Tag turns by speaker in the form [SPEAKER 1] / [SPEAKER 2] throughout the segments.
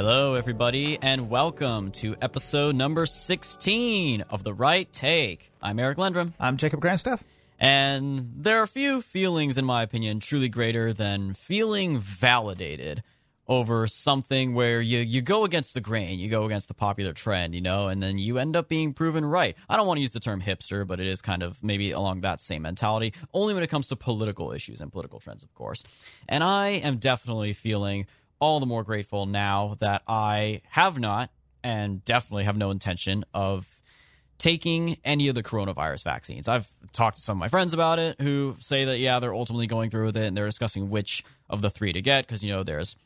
[SPEAKER 1] Hello, everybody, and welcome to episode number 16 of The Right Take. I'm Eric Lendrum.
[SPEAKER 2] I'm Jacob Grandstaff.
[SPEAKER 1] And there are few feelings, in my opinion, truly greater than feeling validated over something where you, you go against the grain, you go against the popular trend, you know, and then you end up being proven right. I don't want to use the term hipster, but it is kind of maybe along that same mentality, only when it comes to political issues and political trends, of course. And I am definitely feeling all the more grateful now that I have not and definitely have no intention of taking any of the coronavirus vaccines. I've talked to some of my friends about it who say that yeah, they're ultimately going through with it and they're discussing which of the three to get because you know there's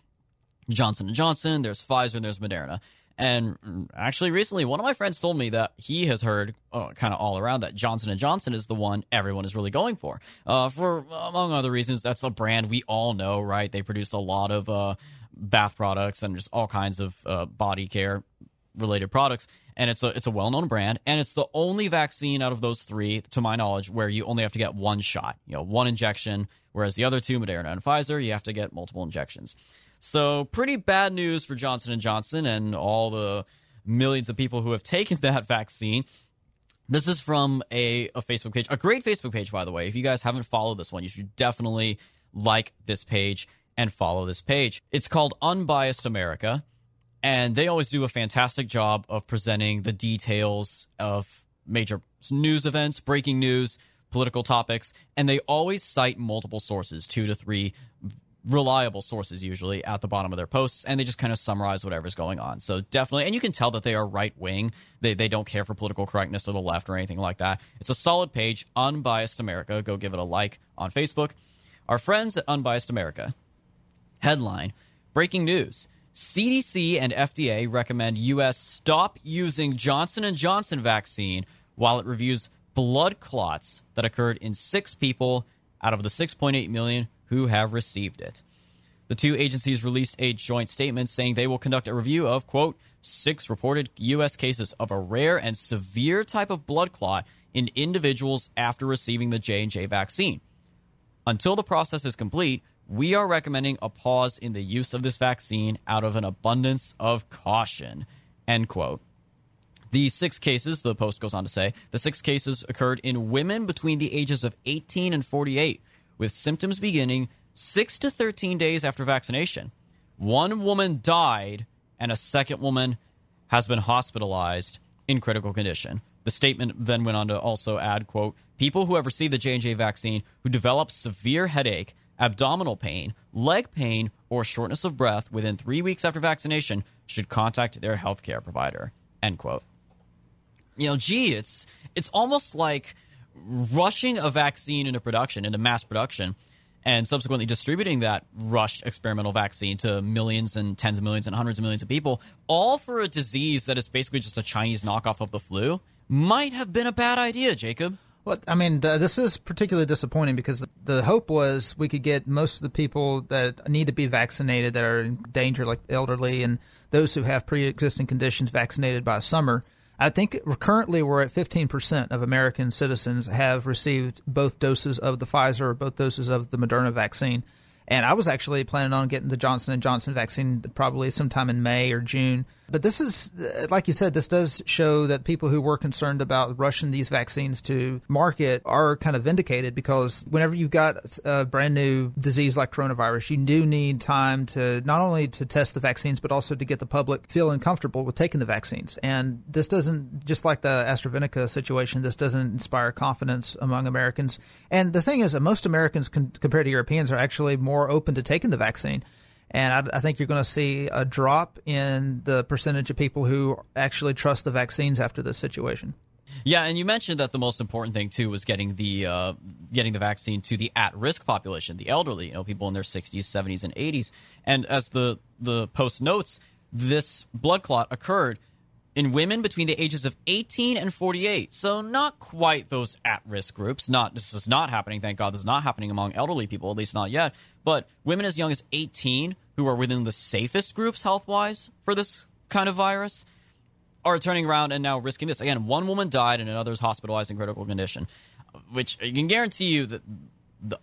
[SPEAKER 1] Johnson Johnson, there's Pfizer, and there's Moderna. And actually, recently, one of my friends told me that he has heard, uh, kind of all around, that Johnson and Johnson is the one everyone is really going for. Uh, for among other reasons, that's a brand we all know, right? They produce a lot of uh, bath products and just all kinds of uh, body care related products. And it's a it's a well known brand, and it's the only vaccine out of those three, to my knowledge, where you only have to get one shot, you know, one injection. Whereas the other two, Moderna and Pfizer, you have to get multiple injections. So pretty bad news for Johnson and Johnson and all the millions of people who have taken that vaccine. This is from a, a Facebook page, a great Facebook page, by the way. If you guys haven't followed this one, you should definitely like this page and follow this page. It's called Unbiased America, and they always do a fantastic job of presenting the details of major news events, breaking news, political topics, and they always cite multiple sources, two to three reliable sources usually at the bottom of their posts and they just kind of summarize whatever's going on. So definitely and you can tell that they are right wing they, they don't care for political correctness or the left or anything like that. It's a solid page unbiased america. Go give it a like on facebook. Our friends at unbiased america headline breaking news cdc and fda recommend us stop using johnson & johnson vaccine while it reviews blood clots that occurred in six people out of the 6.8 million who have received it. The two agencies released a joint statement saying they will conduct a review of, quote, six reported U.S. cases of a rare and severe type of blood clot in individuals after receiving the J&J vaccine. Until the process is complete, we are recommending a pause in the use of this vaccine out of an abundance of caution, end quote. The six cases, the Post goes on to say, the six cases occurred in women between the ages of 18 and 48 with symptoms beginning 6 to 13 days after vaccination. One woman died, and a second woman has been hospitalized in critical condition. The statement then went on to also add, quote, people who have received the J&J vaccine who develop severe headache, abdominal pain, leg pain, or shortness of breath within three weeks after vaccination should contact their healthcare provider, end quote. You know, gee, it's it's almost like rushing a vaccine into production, into mass production, and subsequently distributing that rushed experimental vaccine to millions and tens of millions and hundreds of millions of people, all for a disease that is basically just a Chinese knockoff of the flu, might have been a bad idea, Jacob.
[SPEAKER 2] Well, I mean, this is particularly disappointing because the hope was we could get most of the people that need to be vaccinated that are in danger, like the elderly and those who have pre existing conditions, vaccinated by summer. I think currently we're at 15% of American citizens have received both doses of the Pfizer or both doses of the Moderna vaccine. And I was actually planning on getting the Johnson and Johnson vaccine probably sometime in May or June but this is, like you said, this does show that people who were concerned about rushing these vaccines to market are kind of vindicated because whenever you've got a brand new disease like coronavirus, you do need time to not only to test the vaccines, but also to get the public feeling comfortable with taking the vaccines. And this doesn't, just like the AstraZeneca situation, this doesn't inspire confidence among Americans. And the thing is that most Americans, con- compared to Europeans, are actually more open to taking the vaccine. And I, I think you're going to see a drop in the percentage of people who actually trust the vaccines after this situation.
[SPEAKER 1] Yeah, and you mentioned that the most important thing too was getting the uh, getting the vaccine to the at risk population, the elderly, you know, people in their 60s, 70s, and 80s. And as the the post notes, this blood clot occurred in women between the ages of 18 and 48. So not quite those at-risk groups. Not this is not happening. Thank God, this is not happening among elderly people, at least not yet. But women as young as 18 who are within the safest groups health-wise for this kind of virus are turning around and now risking this. Again, one woman died and another is hospitalized in critical condition, which I can guarantee you that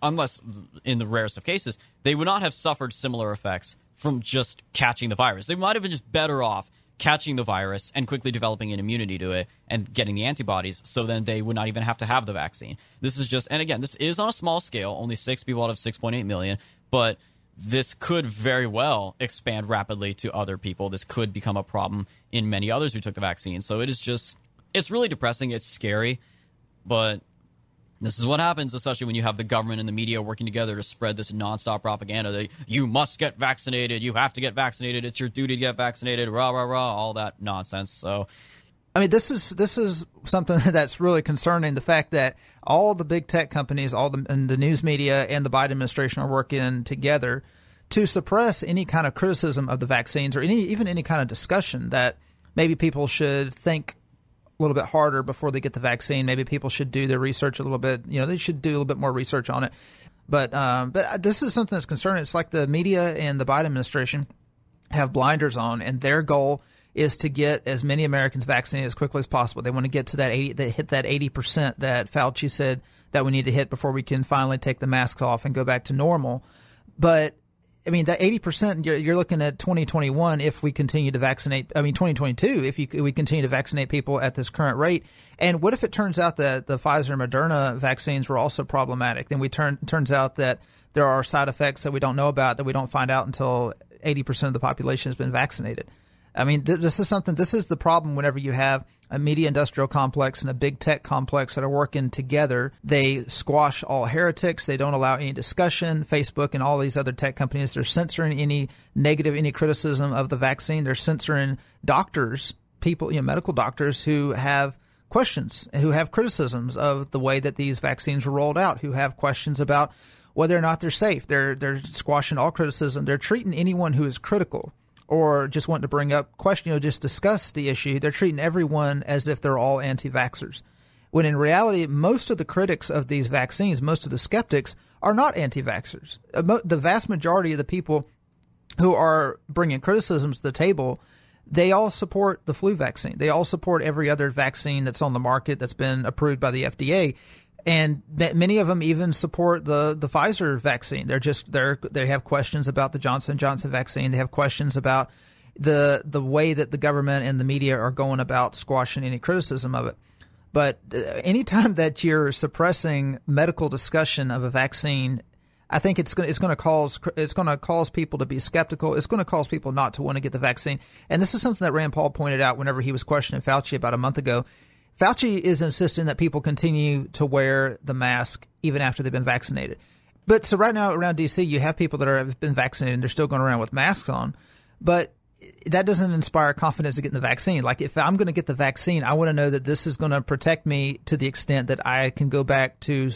[SPEAKER 1] unless in the rarest of cases, they would not have suffered similar effects from just catching the virus. They might have been just better off catching the virus and quickly developing an immunity to it and getting the antibodies so then they would not even have to have the vaccine. This is just, and again, this is on a small scale, only six people out of 6.8 million, but this could very well expand rapidly to other people. This could become a problem in many others who took the vaccine. So it is just, it's really depressing. It's scary, but this is what happens, especially when you have the government and the media working together to spread this nonstop propaganda that you must get vaccinated, you have to get vaccinated, it's your duty to get vaccinated, rah rah rah, all that nonsense. So,
[SPEAKER 2] I mean, this is this is something that's really concerning. The fact that all the big tech companies, all the and the news media and the Biden administration are working together to suppress any kind of criticism of the vaccines or any even any kind of discussion that maybe people should think a little bit harder before they get the vaccine. Maybe people should do their research a little bit. You know, they should do a little bit more research on it. But um, but this is something that's concerning. It's like the media and the Biden administration have blinders on, and their goal is to get as many Americans vaccinated as quickly as possible. They want to get to that 80, they hit that 80% that Fauci said that we need to hit before we can finally take the masks off and go back to normal. But I mean, that 80%, you're, you're, looking at 2021 if we continue to vaccinate, I mean, 2022, if you, we continue to vaccinate people at this current rate. And what if it turns out that the Pfizer and Moderna vaccines were also problematic? Then we turn, turns out that there are side effects that we don't know about that we don't find out until 80% of the population has been vaccinated. I mean, th- this is something, this is the problem whenever you have a media industrial complex and a big tech complex that are working together. They squash all heretics. They don't allow any discussion. Facebook and all these other tech companies, they're censoring any negative, any criticism of the vaccine. They're censoring doctors, people, you know, medical doctors who have questions, who have criticisms of the way that these vaccines were rolled out, who have questions about whether or not they're safe. They're, they're squashing all criticism. They're treating anyone who is critical or just want to bring up question, you know, just discuss the issue, they're treating everyone as if they're all anti-vaxxers. When in reality, most of the critics of these vaccines, most of the skeptics, are not anti-vaxxers. Uh, the vast majority of the people who are bringing criticisms to the table, they all support the flu vaccine. They all support every other vaccine that's on the market that's been approved by the FDA and many of them even support the the Pfizer vaccine. They're just they're they have questions about the Johnson Johnson vaccine. They have questions about the the way that the government and the media are going about squashing any criticism of it. But uh, anytime that you're suppressing medical discussion of a vaccine, I think it's going it's going to cause it's going to cause people to be skeptical. It's going to cause people not to want to get the vaccine. And this is something that Rand Paul pointed out whenever he was questioning Fauci about a month ago. Fauci is insisting that people continue to wear the mask even after they've been vaccinated. But so right now around DC, you have people that are, have been vaccinated and they're still going around with masks on. But that doesn't inspire confidence to get the vaccine. Like if I'm going to get the vaccine, I want to know that this is going to protect me to the extent that I can go back to you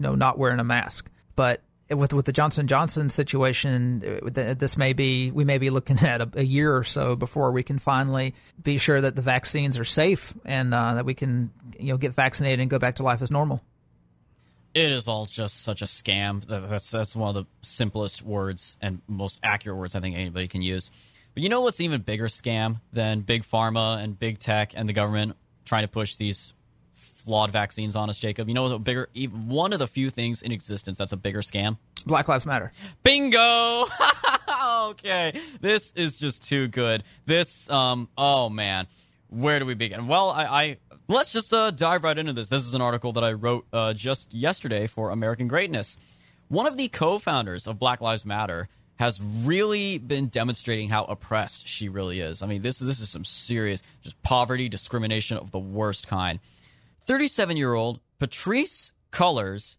[SPEAKER 2] know not wearing a mask. But with with the Johnson Johnson situation, this may be we may be looking at a, a, year or so before we can finally be sure that the vaccines are safe and uh, that we can you know get vaccinated and go back to life as normal.
[SPEAKER 1] It is all just such a scam. That's that's one of the simplest words and most accurate words I think anybody can use. But you know what's even bigger scam than big pharma and big tech and the government trying to push these flawed vaccines on us, Jacob. You know a bigger one of the few things in existence that's a bigger scam?
[SPEAKER 2] Black Lives Matter.
[SPEAKER 1] Bingo. okay. This is just too good. This um oh man. Where do we begin? Well, I, I let's just uh, dive right into this. This is an article that I wrote uh, just yesterday for American Greatness. One of the co-founders of Black Lives Matter has really been demonstrating how oppressed she really is. I mean, this is this is some serious just poverty, discrimination of the worst kind. 37 year old Patrisse Cullors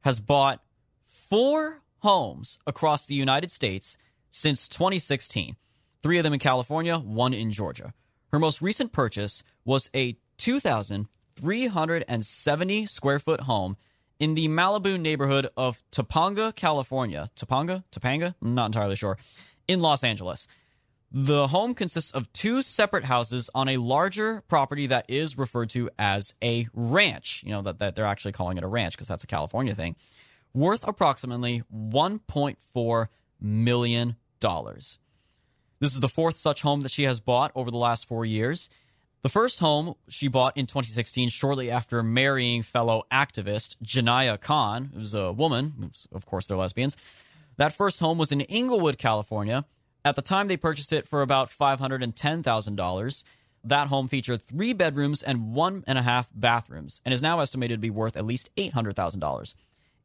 [SPEAKER 1] has bought four homes across the United States since 2016, three of them in California, one in Georgia. Her most recent purchase was a 2,370 square foot home in the Malibu neighborhood of Topanga, California. Topanga? Topanga? I'm not entirely sure. In Los Angeles. The home consists of two separate houses on a larger property that is referred to as a ranch. You know, that, that they're actually calling it a ranch because that's a California thing. Worth approximately $1.4 million. This is the fourth such home that she has bought over the last four years. The first home she bought in 2016, shortly after marrying fellow activist Janaya Khan, who's a woman. Of course, they're lesbians. That first home was in Inglewood, California, At the time, they purchased it for about $510,000. That home featured three bedrooms and one and a half bathrooms and is now estimated to be worth at least $800,000.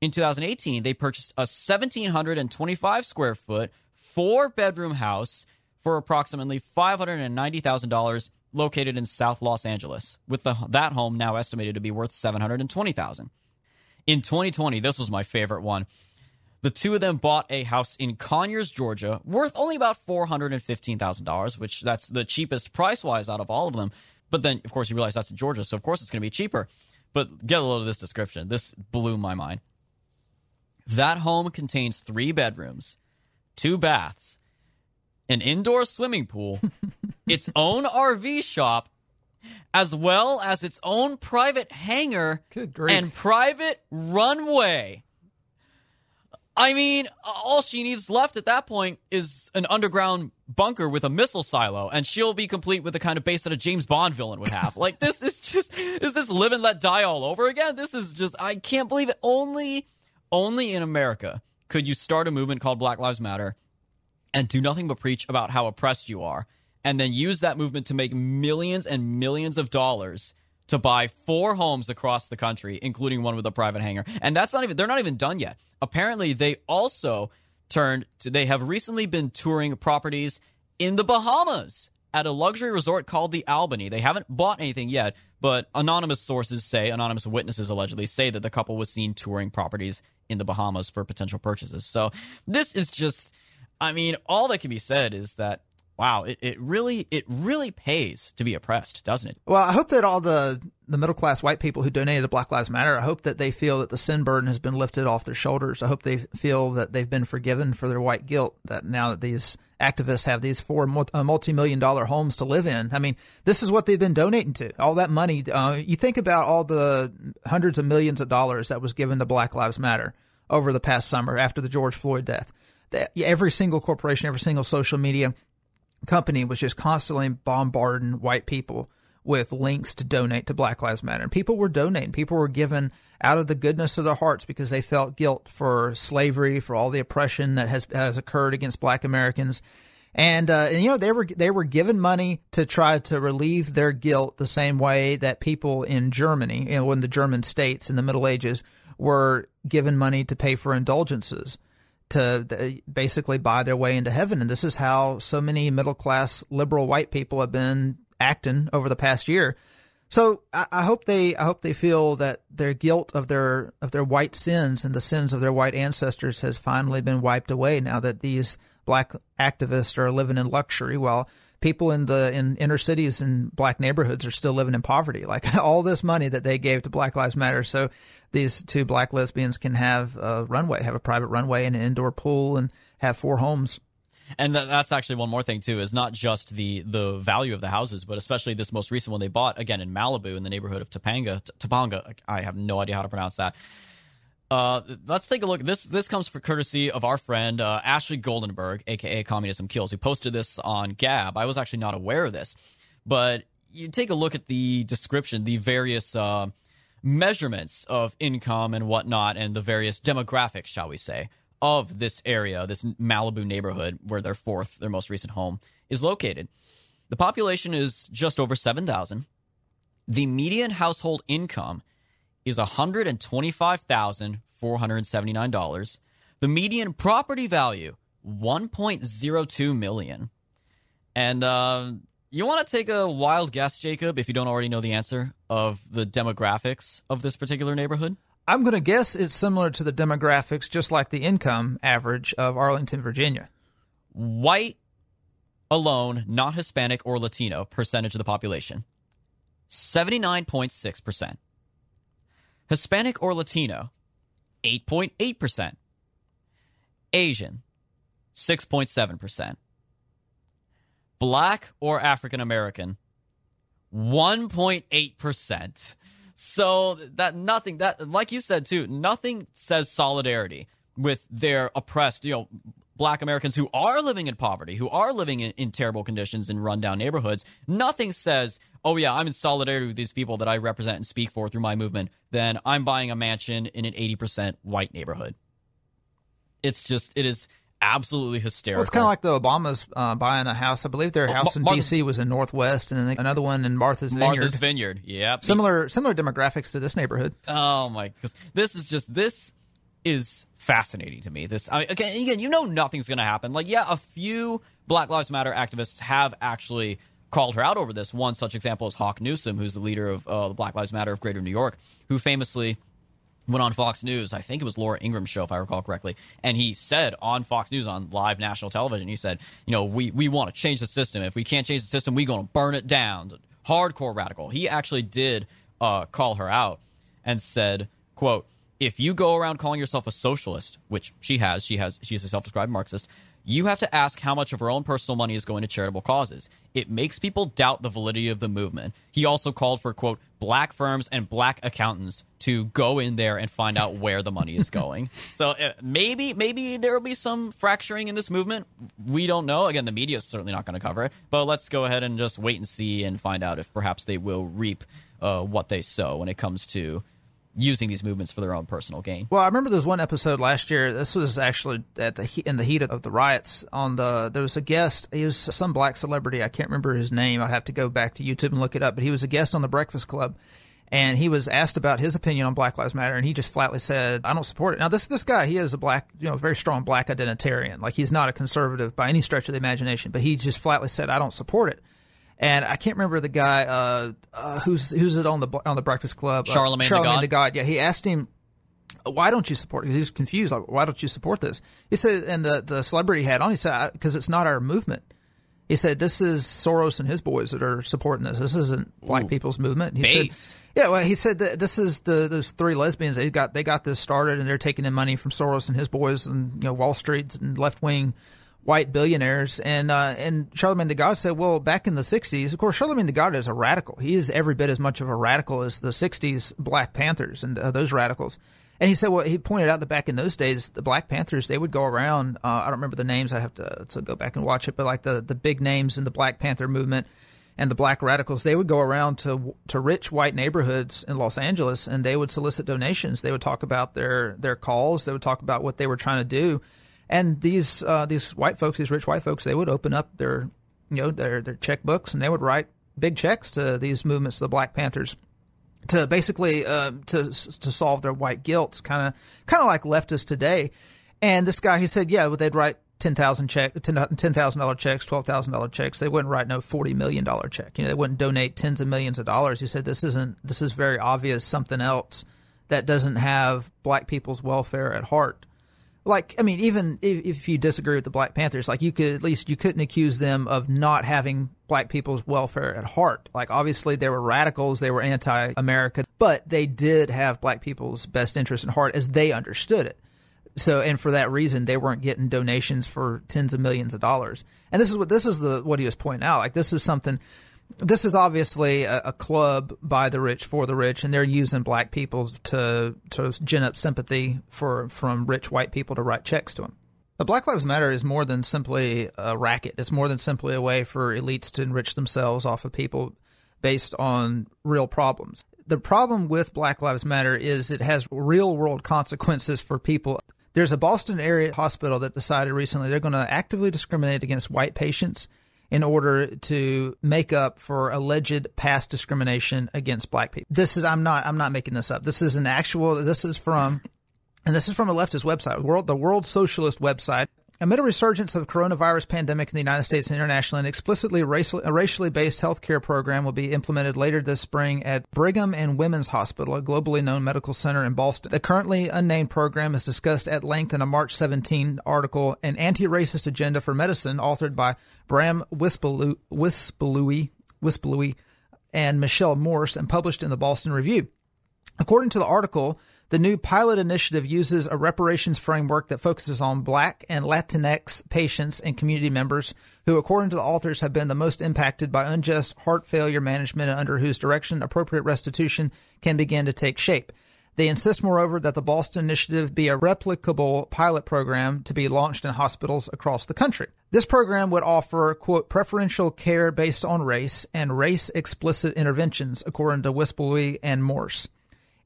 [SPEAKER 1] In 2018, they purchased a 1,725 square foot, four bedroom house for approximately $590,000 located in South Los Angeles, with the, that home now estimated to be worth $720,000. In 2020, this was my favorite one. The two of them bought a house in Conyers, Georgia, worth only about $415,000, which that's the cheapest price wise out of all of them. But then, of course, you realize that's in Georgia, so of course it's going to be cheaper. But get a load of this description. This blew my mind. That home contains three bedrooms, two baths, an indoor swimming pool, its own RV shop, as well as its own private hangar and private runway. I mean, all she needs left at that point is an underground bunker with a missile silo, and she'll be complete with the kind of base that a James Bond villain would have. like, this is just, is this live and let die all over again? This is just, I can't believe it. Only, only in America could you start a movement called Black Lives Matter and do nothing but preach about how oppressed you are, and then use that movement to make millions and millions of dollars to buy four homes across the country, including one with a private hangar. And that's not even, they're not even done yet. Apparently, they also turned to, they have recently been touring properties in the Bahamas at a luxury resort called the Albany. They haven't bought anything yet, but anonymous sources say, anonymous witnesses allegedly say that the couple was seen touring properties in the Bahamas for potential purchases. So this is just, I mean, all that can be said is that wow, it, it really it really pays to be oppressed, doesn't it?
[SPEAKER 2] Well, I hope that all the the middle class white people who donated to Black Lives Matter, I hope that they feel that the sin burden has been lifted off their shoulders. I hope they feel that they've been forgiven for their white guilt. That now that these activists have these four multi million dollar homes to live in, I mean, this is what they've been donating to. All that money. Uh, you think about all the hundreds of millions of dollars that was given to Black Lives Matter over the past summer after the George Floyd death. Every single corporation, every single social media company was just constantly bombarding white people with links to donate to Black Lives Matter. And people were donating. People were given out of the goodness of their hearts because they felt guilt for slavery, for all the oppression that has has occurred against Black Americans. And, uh, and you know they were they were given money to try to relieve their guilt the same way that people in Germany, you know, in the German states in the Middle Ages, were given money to pay for indulgences to uh, basically buy their way into heaven. And this is how so many middle class liberal white people have been acting over the past year. So I, I, hope they I hope they feel that their guilt of their of their white sins and the sins of their white ancestors has finally been wiped away now that these black activists are living in luxury while people in the in inner cities and black neighborhoods are still living in poverty. Like all this money that they gave to Black Lives Matter. So these two black lesbians can have a runway, have a private runway and an indoor pool, and have four homes.
[SPEAKER 1] And that's actually one more thing too is not just the the value of the houses, but especially this most recent one they bought again in Malibu in the neighborhood of Topanga. Topanga, I have no idea how to pronounce that. Uh, let's take a look. This this comes for courtesy of our friend uh, Ashley Goldenberg, aka Communism Kills, who posted this on Gab. I was actually not aware of this, but you take a look at the description, the various uh, measurements of income and whatnot, and the various demographics, shall we say, of this area, this Malibu neighborhood where their fourth, their most recent home, is located. The population is just over 7,000. The median household income is $125,479. The median property value, 1.02 million. And uh, you want to take a wild guess, Jacob, if you don't already know the answer of the demographics of this particular neighborhood?
[SPEAKER 2] I'm going to guess it's similar to the demographics, just like the income average of Arlington, Virginia.
[SPEAKER 1] White alone, not Hispanic or Latino percentage of the population 79.6%. Hispanic or Latino 8.8%. Asian 6.7%. Black or African American, 1.8%. So that nothing that like you said too, nothing says solidarity with their oppressed, you know, black Americans who are living in poverty, who are living in, in terrible conditions in rundown neighborhoods. Nothing says, "Oh yeah, I'm in solidarity with these people that I represent and speak for through my movement." Then I'm buying a mansion in an 80% white neighborhood. It's just it is absolutely hysterical.
[SPEAKER 2] Well, it's kind of like the Obamas uh, buying a house. I believe their house in D.C. was in Northwest, and then another one in Martha's Vineyard.
[SPEAKER 1] Martha's Vineyard. Yep.
[SPEAKER 2] Similar similar demographics to this neighborhood.
[SPEAKER 1] Oh my! This is just this is fascinating to me. This I mean, again, again, you know, nothing's going to happen. Like, yeah, a few Black Lives Matter activists have actually called her out over this. One such example is Hawk Newsom, who's the leader of uh, the Black Lives Matter of Greater New York, who famously went on Fox News. I think it was Laura Ingraham's show, if I recall correctly. And he said on Fox News on live national television, he said, you know, we, we want to change the system. If we can't change the system, we're going to burn it down. Hardcore radical. He actually did uh, call her out and said, quote, if you go around calling yourself a socialist, which she has, she has, she's a self-described Marxist, you have to ask how much of her own personal money is going to charitable causes. It makes people doubt the validity of the movement. He also called for, quote, black firms and black accountants to go in there and find out where the money is going. so uh, maybe, maybe there will be some fracturing in this movement. We don't know. Again, the media is certainly not going to cover it, but let's go ahead and just wait and see and find out if perhaps they will reap uh, what they sow when it comes to using these movements for their own personal gain.
[SPEAKER 2] Well, I remember there was one episode last year. This was actually at the in the heat of the riots. On the there was a guest. He was some black celebrity. I can't remember his name. I'd have to go back to YouTube and look it up. But he was a guest on the Breakfast Club. And he was asked about his opinion on Black Lives Matter, and he just flatly said, "I don't support it." Now, this this guy, he is a black, you know, very strong black identitarian. Like he's not a conservative by any stretch of the imagination, but he just flatly said, "I don't support it." And I can't remember the guy uh, uh, who's who's it on the on the Breakfast Club.
[SPEAKER 1] Uh, Charlemagne,
[SPEAKER 2] Charlemagne
[SPEAKER 1] the
[SPEAKER 2] God. Yeah, he asked him, "Why don't you support?" Because he's confused. Like, why don't you support this? He said, and the the celebrity had on. He said, "Because it's not our movement." He said, "This is Soros and his boys that are supporting this. This isn't Black
[SPEAKER 1] Ooh,
[SPEAKER 2] people's movement." He
[SPEAKER 1] based.
[SPEAKER 2] said, "Yeah, well, he said that this is the those three lesbians. They got they got this started, and they're taking in money from Soros and his boys, and you know Wall Street and left wing." White billionaires. And uh, and Charlemagne the God said, well, back in the '60s, of course, Charlemagne the God is a radical. He is every bit as much of a radical as the '60s Black Panthers and uh, those radicals. And he said, well, he pointed out that back in those days, the Black Panthers they would go around. Uh, I don't remember the names. I have to to go back and watch it, but like the the big names in the Black Panther movement. And the black radicals, they would go around to to rich white neighborhoods in Los Angeles, and they would solicit donations. They would talk about their their calls. They would talk about what they were trying to do, and these uh, these white folks, these rich white folks, they would open up their you know their their checkbooks and they would write big checks to these movements, the Black Panthers, to basically uh, to to solve their white guilt, kind of kind of like leftists today. And this guy, he said, yeah, well, they'd write ten thousand check, ten thousand dollar checks, twelve thousand dollar checks. They wouldn't write no forty million dollar check. You know, they wouldn't donate tens of millions of dollars. He said this isn't this is very obvious something else that doesn't have black people's welfare at heart like I mean, even if, if, you disagree with the Black Panthers, like you could at least you couldn't accuse them of not having black people's welfare at heart. Like obviously they were radicals, they were anti-America, but they did have black people's best interest in heart as they understood it. So and for that reason they weren't getting donations for tens of millions of dollars. And this is what this is the what he was pointing out. Like this is something this is obviously a, a, club by the rich for the rich, and they're using black people to to gin up sympathy for from rich white people to write checks to them. But Black Lives Matter is more than simply a racket. It's more than simply a way for elites to enrich themselves off of people based on real problems. The problem with Black Lives Matter is it has real world consequences for people. There's a Boston area hospital that decided recently they're going to actively discriminate against white patients in order to make up for alleged past discrimination against black people. This is I'm not I'm not making this up. This is an actual this is from and this is from a leftist website, World the World Socialist website. Amid a resurgence of coronavirus pandemic in the United States and internationally, an explicitly racially, based healthcare program will be implemented later this spring at Brigham and Women's Hospital, a globally known medical center in Boston. The currently unnamed program is discussed at length in a March 17 article, An Anti-Racist Agenda for Medicine, authored by Bram Wispelwey, Wispelwey and Michelle Morse and published in the Boston Review. According to the article, the new pilot initiative uses a reparations framework that focuses on black and Latinx patients and community members who, according to the authors, have been the most impacted by unjust heart failure management and under whose direction appropriate restitution can begin to take shape. They insist, moreover, that the Boston Initiative be a replicable pilot program to be launched in hospitals across the country. This program would offer, quote, preferential care based on race and race explicit interventions, according to Wispelwey and Morse.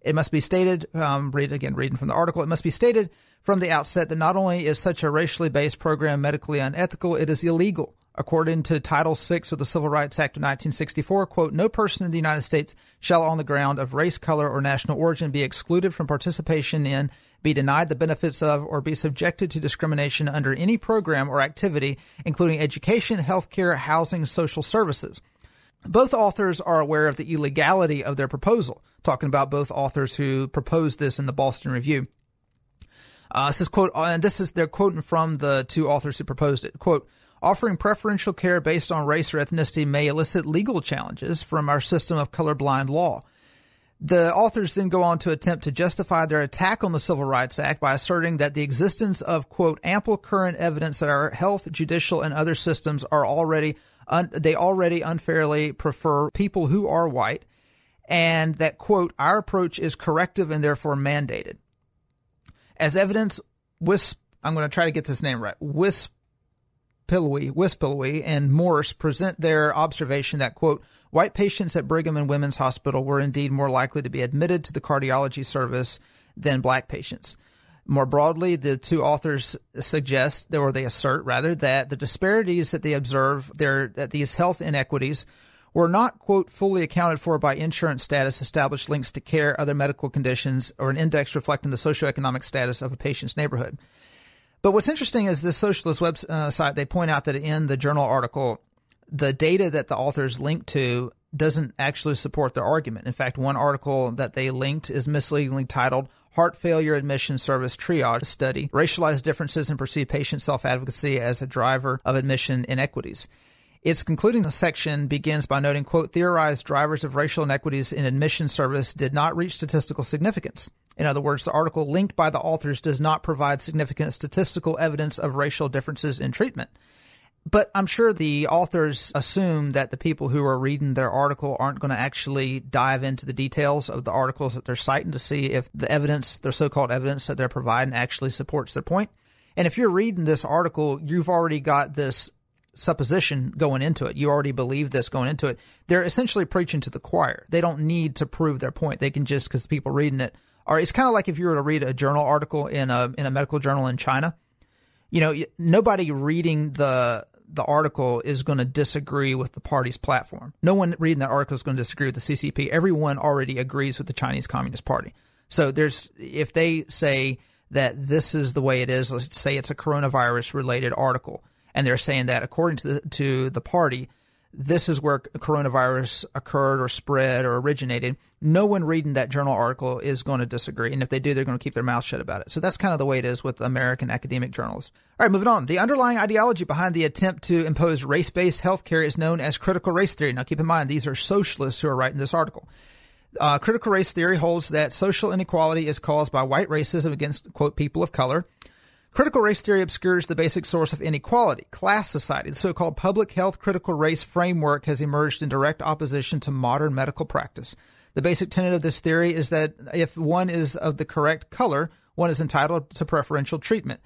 [SPEAKER 2] It must be stated, um, read again, reading from the article, it must be stated from the outset that not only is such a racially based program medically unethical, it is illegal. According to Title VI of the Civil Rights Act of 1964, quote, no person in the United States shall on the ground of race, color, or national origin be excluded from participation in, be denied the benefits of, or be subjected to discrimination under any program or activity, including education, health care, housing, social services. Both authors are aware of the illegality of their proposal, talking about both authors who proposed this in the Boston Review. Uh, says quote, and this is they're quoting from the two authors who proposed it. Quote, Offering preferential care based on race or ethnicity may elicit legal challenges from our system of colorblind law. The authors then go on to attempt to justify their attack on the Civil Rights Act by asserting that the existence of, quote, ample current evidence that our health, judicial, and other systems are already, un- they already unfairly prefer people who are white, and that, quote, our approach is corrective and therefore mandated. As evidence, Wisp, I'm going to try to get this name right, Wisp Pillowy, Wispilwy, and Morse present their observation that, quote, white patients at Brigham and Women's Hospital were indeed more likely to be admitted to the cardiology service than black patients. More broadly, the two authors suggest, or they assert rather, that the disparities that they observe, there that these health inequities were not, quote, fully accounted for by insurance status, established links to care, other medical conditions, or an index reflecting the socioeconomic status of a patient's neighborhood. But what's interesting is this socialist website, uh, they point out that in the journal article, the data that the authors link to doesn't actually support their argument. In fact, one article that they linked is misleadingly titled Heart Failure Admission Service Triage Study Racialized Differences in Perceived Patient Self Advocacy as a Driver of Admission Inequities. Its concluding section begins by noting, quote, theorized drivers of racial inequities in admission service did not reach statistical significance. In other words, the article linked by the authors does not provide significant statistical evidence of racial differences in treatment. But I'm sure the authors assume that the people who are reading their article aren't going to actually dive into the details of the articles that they're citing to see if the evidence, their so called evidence that they're providing, actually supports their point. And if you're reading this article, you've already got this supposition going into it. You already believe this going into it. They're essentially preaching to the choir. They don't need to prove their point. They can just, because the people reading it are, it's kind of like if you were to read a journal article in a, in a medical journal in China. You know, nobody reading the, the article is going to disagree with the party's platform. No one reading that article is going to disagree with the CCP. Everyone already agrees with the Chinese Communist Party. So there's, if they say that this is the way it is, let's say it's a coronavirus related article and they're saying that according to the, to the party, this is where coronavirus occurred or spread or originated. No one reading that journal article is going to disagree. And if they do, they're going to keep their mouth shut about it. So that's kind of the way it is with American academic journals. All right, moving on. The underlying ideology behind the attempt to impose race based healthcare is known as critical race theory. Now, keep in mind, these are socialists who are writing this article. Uh, critical race theory holds that social inequality is caused by white racism against, quote, people of color Critical race theory obscures the basic source of inequality, class society. The so called public health critical race framework has emerged in direct opposition to modern medical practice. The basic tenet of this theory is that if one is of the correct color, one is entitled to preferential treatment.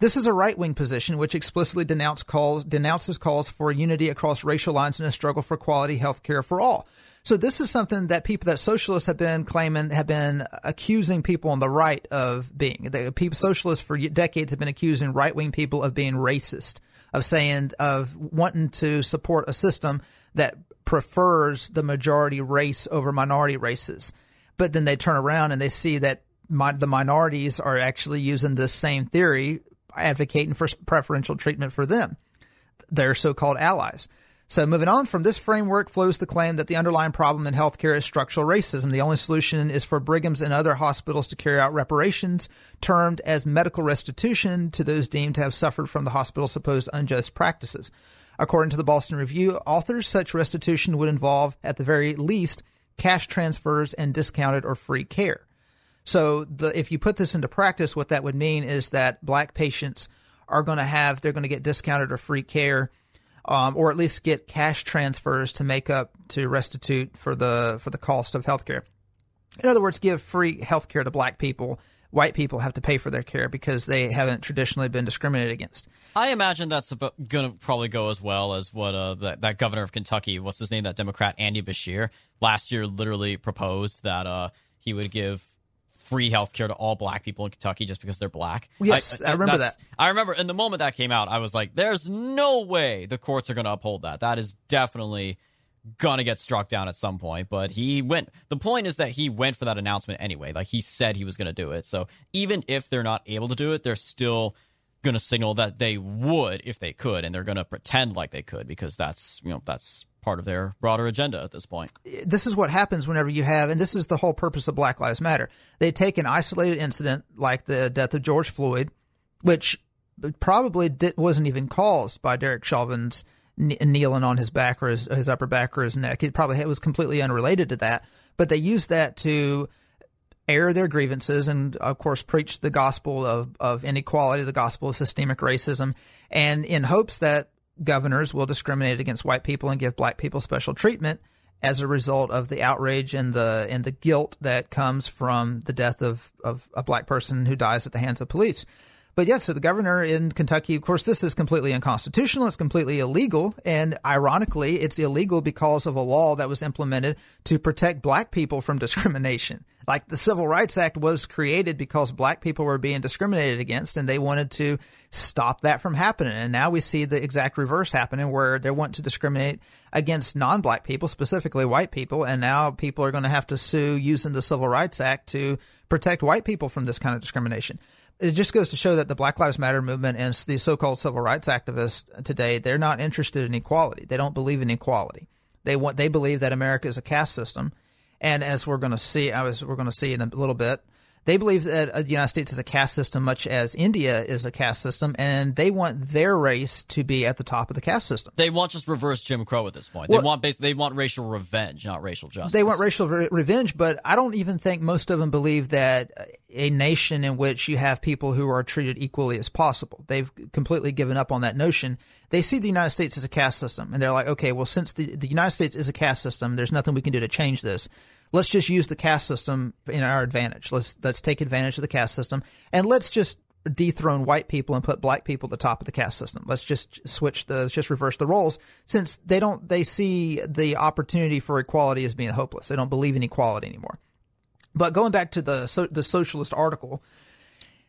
[SPEAKER 2] This is a right wing position which explicitly denounce calls, denounces calls for unity across racial lines in a struggle for quality health care for all. So this is something that people that socialists have been claiming have been accusing people on the right of being. The people socialists for decades have been accusing right wing people of being racist, of saying of wanting to support a system that prefers the majority race over minority races. But then they turn around and they see that my, the minorities are actually using this same theory, advocating for preferential treatment for them, their so-called allies. So moving on from this framework flows the claim that the underlying problem in healthcare is structural racism. The only solution is for Brigham's and other hospitals to carry out reparations termed as medical restitution to those deemed to have suffered from the hospital's supposed unjust practices. According to the Boston Review, authors, such restitution would involve, at the very least, cash transfers and discounted or free care. So the, if you put this into practice, what that would mean is that black patients are going to have, they're going to get discounted or free care um, or at least get cash transfers to make up to restitute for the for the cost of healthcare. In other words, give free healthcare to black people. White people have to pay for their care because they haven't traditionally been discriminated against.
[SPEAKER 1] I imagine that's going to probably go as well as what uh, that, that governor of Kentucky, what's his name, that Democrat Andy Beshear, last year literally proposed that uh, he would give free health care to all black people in Kentucky just because they're black.
[SPEAKER 2] Yes, I, I remember that.
[SPEAKER 1] I remember, in the moment that came out, I was like, "There's no way the courts are going to uphold that. That is definitely." gonna get struck down at some point but he went the point is that he went for that announcement anyway like he said he was gonna do it so even if they're not able to do it they're still gonna signal that they would if they could and they're gonna pretend like they could because that's you know that's part of their broader agenda at this point
[SPEAKER 2] this is what happens whenever you have and this is the whole purpose of black lives matter they take an isolated incident like the death of george floyd which probably did, wasn't even caused by derek chauvin's kneeling on his back or his, his upper back or his neck. It probably was completely unrelated to that, but they used that to air their grievances and, of course, preach the gospel of, of inequality, the gospel of systemic racism, and in hopes that governors will discriminate against white people and give black people special treatment as a result of the outrage and the and the guilt that comes from the death of, of a black person who dies at the hands of police. But yes, so the governor in Kentucky, of course, this is completely unconstitutional. It's completely illegal. And ironically, it's illegal because of a law that was implemented to protect black people from discrimination. Like the Civil Rights Act was created because black people were being discriminated against and they wanted to stop that from happening. And now we see the exact reverse happening where they want to discriminate against non black people, specifically white people. And now people are going to have to sue using the Civil Rights Act to protect white people from this kind of discrimination it just goes to show that the Black Lives Matter movement and the so-called civil rights activists today, they're not interested in equality. They don't believe in equality. They want they believe that America is a caste system, and as we're going to see, as we're going to see in a little bit, they believe that uh, the United States is a caste system, much as India is a caste system, and they want their race to be at the top of the caste system.
[SPEAKER 1] They want just reverse Jim Crow at this point. Well, they want they want racial revenge, not racial justice.
[SPEAKER 2] They want racial re- revenge, but I don't even think most of them believe that a nation in which you have people who are treated equally as possible. They've completely given up on that notion. They see the United States as a caste system, and they're like, okay, well, since the, the United States is a caste system, there's nothing we can do to change this let's just use the caste system in our advantage. Let's let's take advantage of the caste system and let's just dethrone white people and put black people at the top of the caste system. Let's just switch the let's just reverse the roles since they don't they see the opportunity for equality as being hopeless. They don't believe in equality anymore. But going back to the so, the socialist article,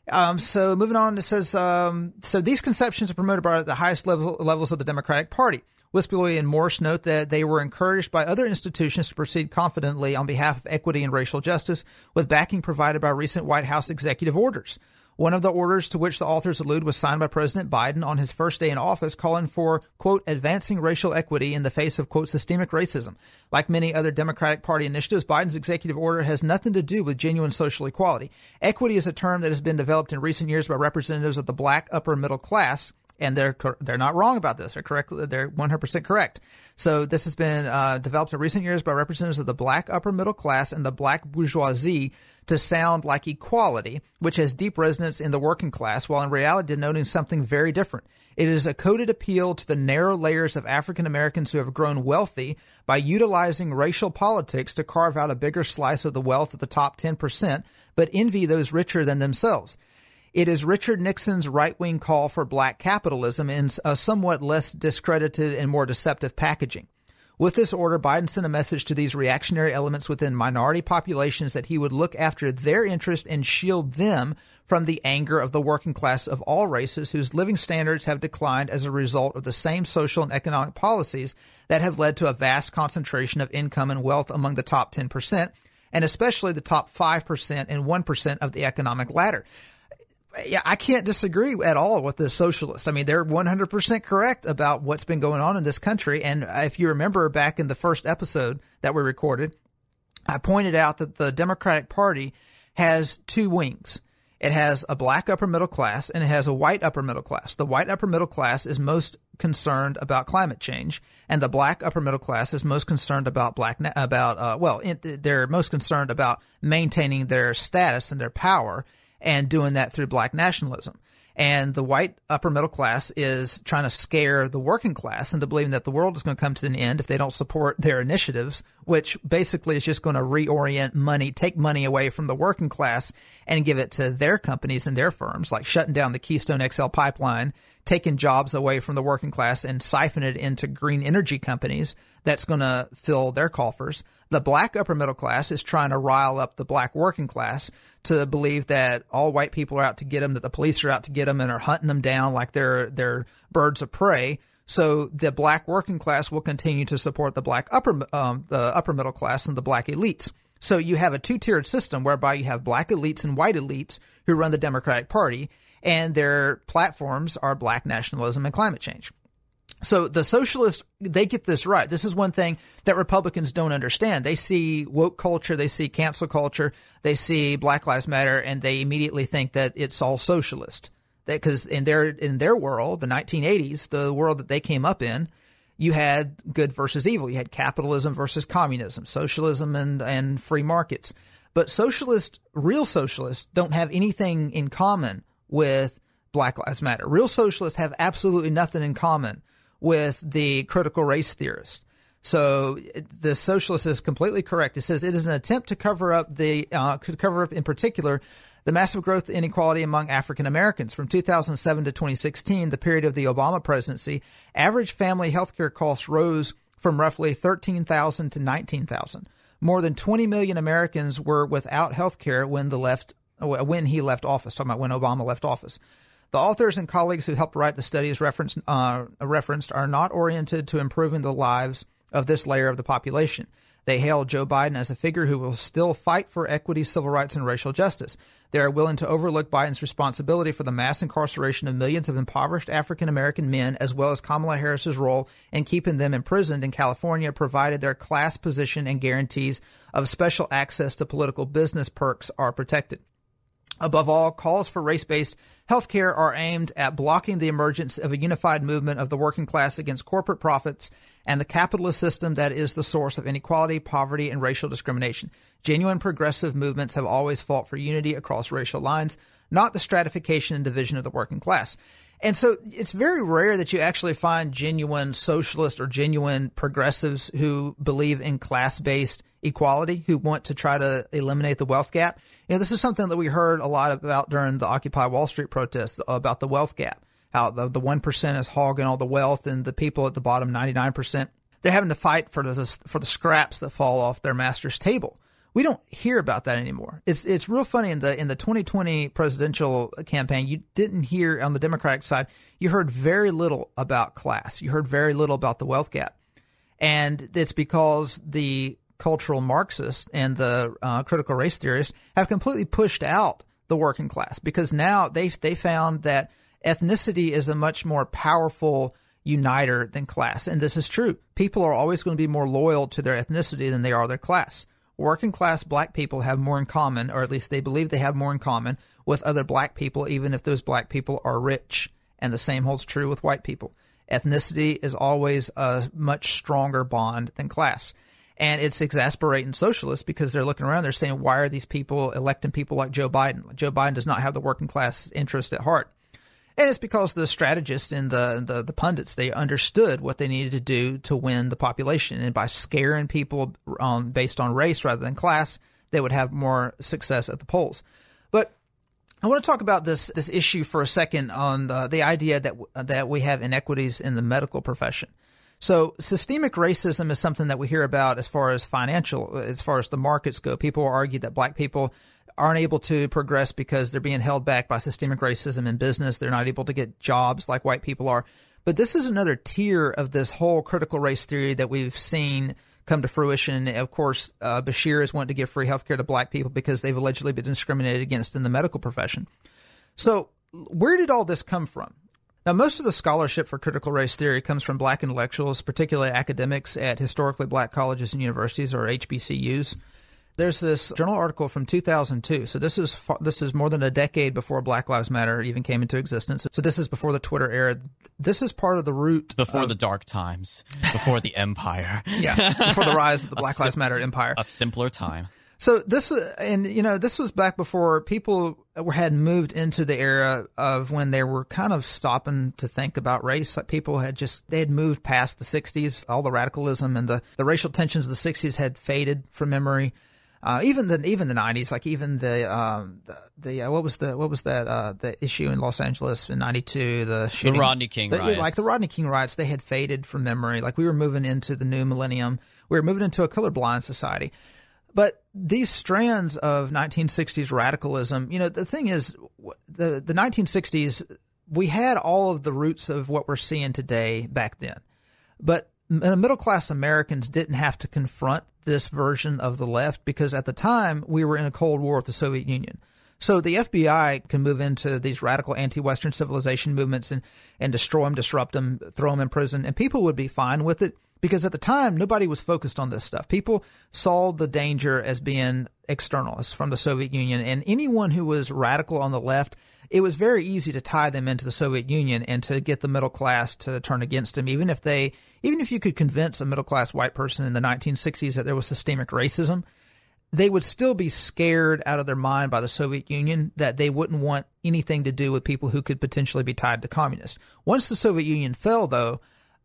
[SPEAKER 2] um, so moving on, it says um, so these conceptions are promoted by the highest level, levels of the Democratic Party. Wispelwey and Morse note that they were encouraged by other institutions to proceed confidently on behalf of equity and racial justice, with backing provided by recent White House executive orders. One of the orders to which the authors allude was signed by President Biden on his first day in office, calling for, quote, advancing racial equity in the face of, quote, systemic racism. Like many other Democratic Party initiatives, Biden's executive order has nothing to do with genuine social equality. Equity is a term that has been developed in recent years by representatives of the black upper middle class and they're they're not wrong about this. They're correct. They're 100% correct. So this has been uh, developed in recent years by representatives of the black upper middle class and the black bourgeoisie to sound like equality, which has deep resonance in the working class, while in reality denoting something very different. It is a coded appeal to the narrow layers of African Americans who have grown wealthy by utilizing racial politics to carve out a bigger slice of the wealth of the top 10%, but envy those richer than themselves. It is Richard Nixon's right wing call for black capitalism in a somewhat less discredited and more deceptive packaging. With this order, Biden sent a message to these reactionary elements within minority populations that he would look after their interest and shield them from the anger of the working class of all races whose living standards have declined as a result of the same social and economic policies that have led to a vast concentration of income and wealth among the top 10%, and especially the top 5% and 1% of the economic ladder yeah, I can't disagree at all with the socialists. I mean, they're 100% correct about what's been going on in this country. And if you remember back in the first episode that we recorded, I pointed out that the Democratic Party has two wings. It has a black upper middle class and it has a white upper middle class. The white upper middle class is most concerned about climate change, and the black upper middle class is most concerned about black about uh, well, they're most concerned about maintaining their status and their power and doing that through black nationalism. And the white upper middle class is trying to scare the working class into believing that the world is going to come to an end if they don't support their initiatives, which basically is just going to reorient money, take money away from the working class and give it to their companies and their firms, like shutting down the Keystone XL pipeline, taking jobs away from the working class and siphon it into green energy companies that's going to fill their coffers. The black upper middle class is trying to rile up the black working class to believe that all white people are out to get them, that the police are out to get them and are hunting them down like they're they're birds of prey. So the black working class will continue to support the black upper um, the upper middle class and the black elites. So you have a two tiered system whereby you have black elites and white elites who run the Democratic Party, and their platforms are black nationalism and climate change. So the socialists, they get this right. This is one thing that Republicans don't understand. They see woke culture, they see cancel culture, they see Black Lives Matter, and they immediately think that it's all socialist. Because in their in their world, the 1980s, the world that they came up in, you had good versus evil. You had capitalism versus communism, socialism and and free markets. But socialists, real socialists, don't have anything in common with Black Lives Matter. Real socialists have absolutely nothing in common with the critical race theorist. So the socialist is completely correct. It says it is an attempt to cover up the uh, cover up in particular the massive growth inequality among African Americans from 2007 to 2016, the period of the Obama presidency. Average family health care costs rose from roughly 13,000 to 19,000. More than 20 million Americans were without health care when the left when he left office. Talking about when Obama left office. The authors and colleagues who helped write the studies referenced, uh, referenced are not oriented to improving the lives of this layer of the population. They hail Joe Biden as a figure who will still fight for equity, civil rights, and racial justice. They are willing to overlook Biden's responsibility for the mass incarceration of millions of impoverished African American men, as well as Kamala Harris's role in keeping them imprisoned in California, provided their class position and guarantees of special access to political business perks are protected. Above all, calls for race based healthcare are aimed at blocking the emergence of a unified movement of the working class against corporate profits and the capitalist system that is the source of inequality, poverty, and racial discrimination. Genuine progressive movements have always fought for unity across racial lines, not the stratification and division of the working class. And so it's very rare that you actually find genuine socialists or genuine progressives who believe in class based equality, who want to try to eliminate the wealth gap. You know, this is something that we heard a lot about during the Occupy Wall Street protests about the wealth gap, how the, the 1% is hogging all the wealth and the people at the bottom, 99%, they're having to fight for the, for the scraps that fall off their master's table. We don't hear about that anymore. It's it's real funny in the in the 2020 presidential campaign. You didn't hear on the Democratic side. You heard very little about class. You heard very little about the wealth gap, and it's because the cultural Marxists and the uh, critical race theorists have completely pushed out the working class because now they they found that ethnicity is a much more powerful uniter than class, and this is true. People are always going to be more loyal to their ethnicity than they are their class working class black people have more in common, or at least they believe they have more in common with other black people, even if those black people are rich. And the same holds true with white people. Ethnicity is always a much stronger bond than class. And it's exasperating socialists because they're looking around, they're saying, why are these people electing people like Joe Biden? Joe Biden does not have the working class interest at heart. And it's because the strategists and the, the, the pundits, they understood what they needed to do to win the population. And by scaring people um, based on race rather than class, they would have more success at the polls. But I want to talk about this this issue for a second on the, the idea that that we have inequities in the medical profession. So systemic racism is something that we hear about as far as financial, as far as the markets go. People argue that black people aren't able to progress because they're being held back by systemic racism in business. They're not able to get jobs like white people are. But this is another tier of this whole critical race theory that we've seen come to fruition. Of course, uh, Beshear has wanted to give free health care to black people because they've allegedly been discriminated against in the medical profession. So, where did all this come from? Now, most of the scholarship for critical race theory comes from black intellectuals, particularly academics at historically black colleges and universities, or HBCUs. There's this journal article from 2002. So this is this is more than a decade before Black Lives Matter even came into existence. So this is before the Twitter era. This is part of the root
[SPEAKER 1] before
[SPEAKER 2] of,
[SPEAKER 1] the dark times, before the empire.
[SPEAKER 2] yeah, before the rise of the Black sim- Lives Matter empire.
[SPEAKER 1] A simpler time.
[SPEAKER 2] So this and you know this was back before people had moved into the era of when they were kind of stopping to think about race. Like people had just they had moved past the '60s. All the radicalism and the the racial tensions of the '60s had faded from memory Uh, even the even the '90s, like even the um, the, the uh, what was the what was that uh, the issue in Los Angeles in '92 the shooting,
[SPEAKER 1] the Rodney King
[SPEAKER 2] the,
[SPEAKER 1] riots.
[SPEAKER 2] like the Rodney King riots they had faded from memory. Like we were moving into the new millennium. We were moving into a colorblind society. But these strands of 1960s radicalism you know the thing is the the 1960s we had all of the roots of what we're seeing today back then. But middle class Americans didn't have to confront this version of the left because at the time we were in a Cold War with the Soviet Union. So the FBI can move into these radical anti-Western civilization movements and, and destroy them, disrupt them, throw them in prison, and people would be fine with it because at the time nobody was focused on this stuff. People saw the danger as being external, as from the Soviet Union, and anyone who was radical on the left it was very easy to tie them into the Soviet Union and to get the middle class to turn against them, even if they, even if you could convince a middle class white person in the 1960s that there was systemic racism, they would still be scared out of their mind by the Soviet Union that they wouldn't want anything to do with people who could potentially be tied to communists. Once the Soviet Union fell, though,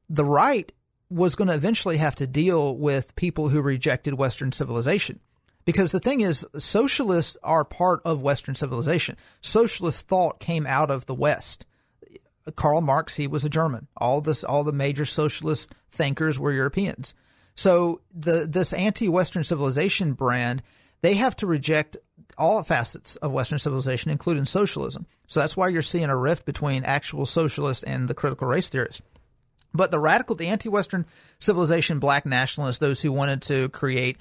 [SPEAKER 2] the right was going to eventually have to deal with people who rejected Western civilization. Because the thing is, socialists are part of Western civilization. Socialist thought came out of the West. Karl Marx, he was a German. All this, all the major socialist thinkers were Europeans. So the this anti-Western civilization brand, they have to reject all facets of Western civilization, including socialism. So that's why you're seeing a rift between actual socialists and the critical race theorists. But the radical, the anti-Western civilization black nationalists, those who wanted to create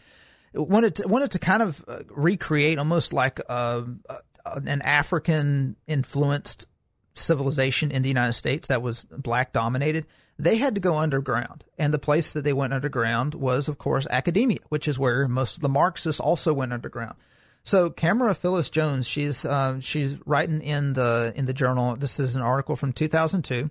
[SPEAKER 2] wanted to, wanted to kind of uh, recreate almost like a, a, an African influenced civilization in the United States that was black dominated. They had to go underground, and the place that they went underground was, of course, academia, which is where most of the Marxists also went underground. So, Camara Phyllis Jones, she's uh, she's writing in the in the journal. This is an article from 2002.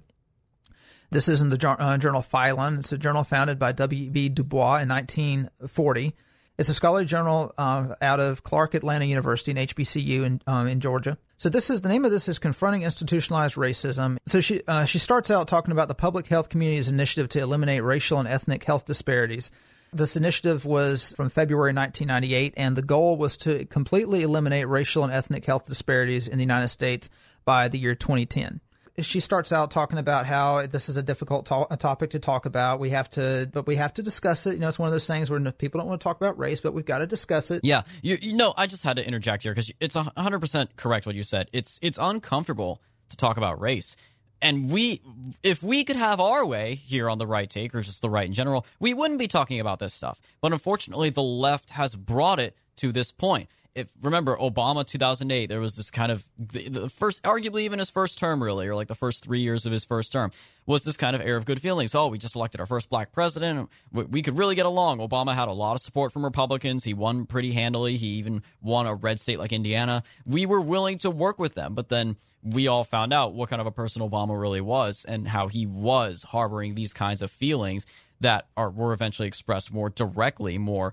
[SPEAKER 2] This is in the uh, journal Phylon. It's a journal founded by W. B. Du Bois in 1940. It's a scholarly journal uh, out of Clark Atlanta University and HBCU in um, in Georgia. So this is the name of this is confronting institutionalized racism. So she uh, she starts out talking about the public health community's initiative to eliminate racial and ethnic health disparities. This initiative was from February 1998, and the goal was to completely eliminate racial and ethnic health disparities in the United States by the year 2010 she starts out talking about how this is a difficult to- a topic to talk about. We have to, but we have to discuss it. You know, it's one of those things where people don't want to talk about race, but we've got to discuss it.
[SPEAKER 1] Yeah, you, you know, I just had to interject here because it's hundred percent correct what you said. It's it's uncomfortable to talk about race. And we, if we could have our way here on the right take or just the right in general, we wouldn't be talking about this stuff. But unfortunately, the left has brought it to this point if remember Obama 2008, there was this kind of the, the, first, arguably even his first term, really, or like the first three years of his first term, was this kind of air of good feelings. Oh, we just elected our first black president. We, we could really get along. Obama had a lot of support from Republicans. He won pretty handily. He even won a red state like Indiana. We were willing to work with them, but then we all found out what kind of a person Obama really was and how he was harboring these kinds of feelings that are were eventually expressed more directly, more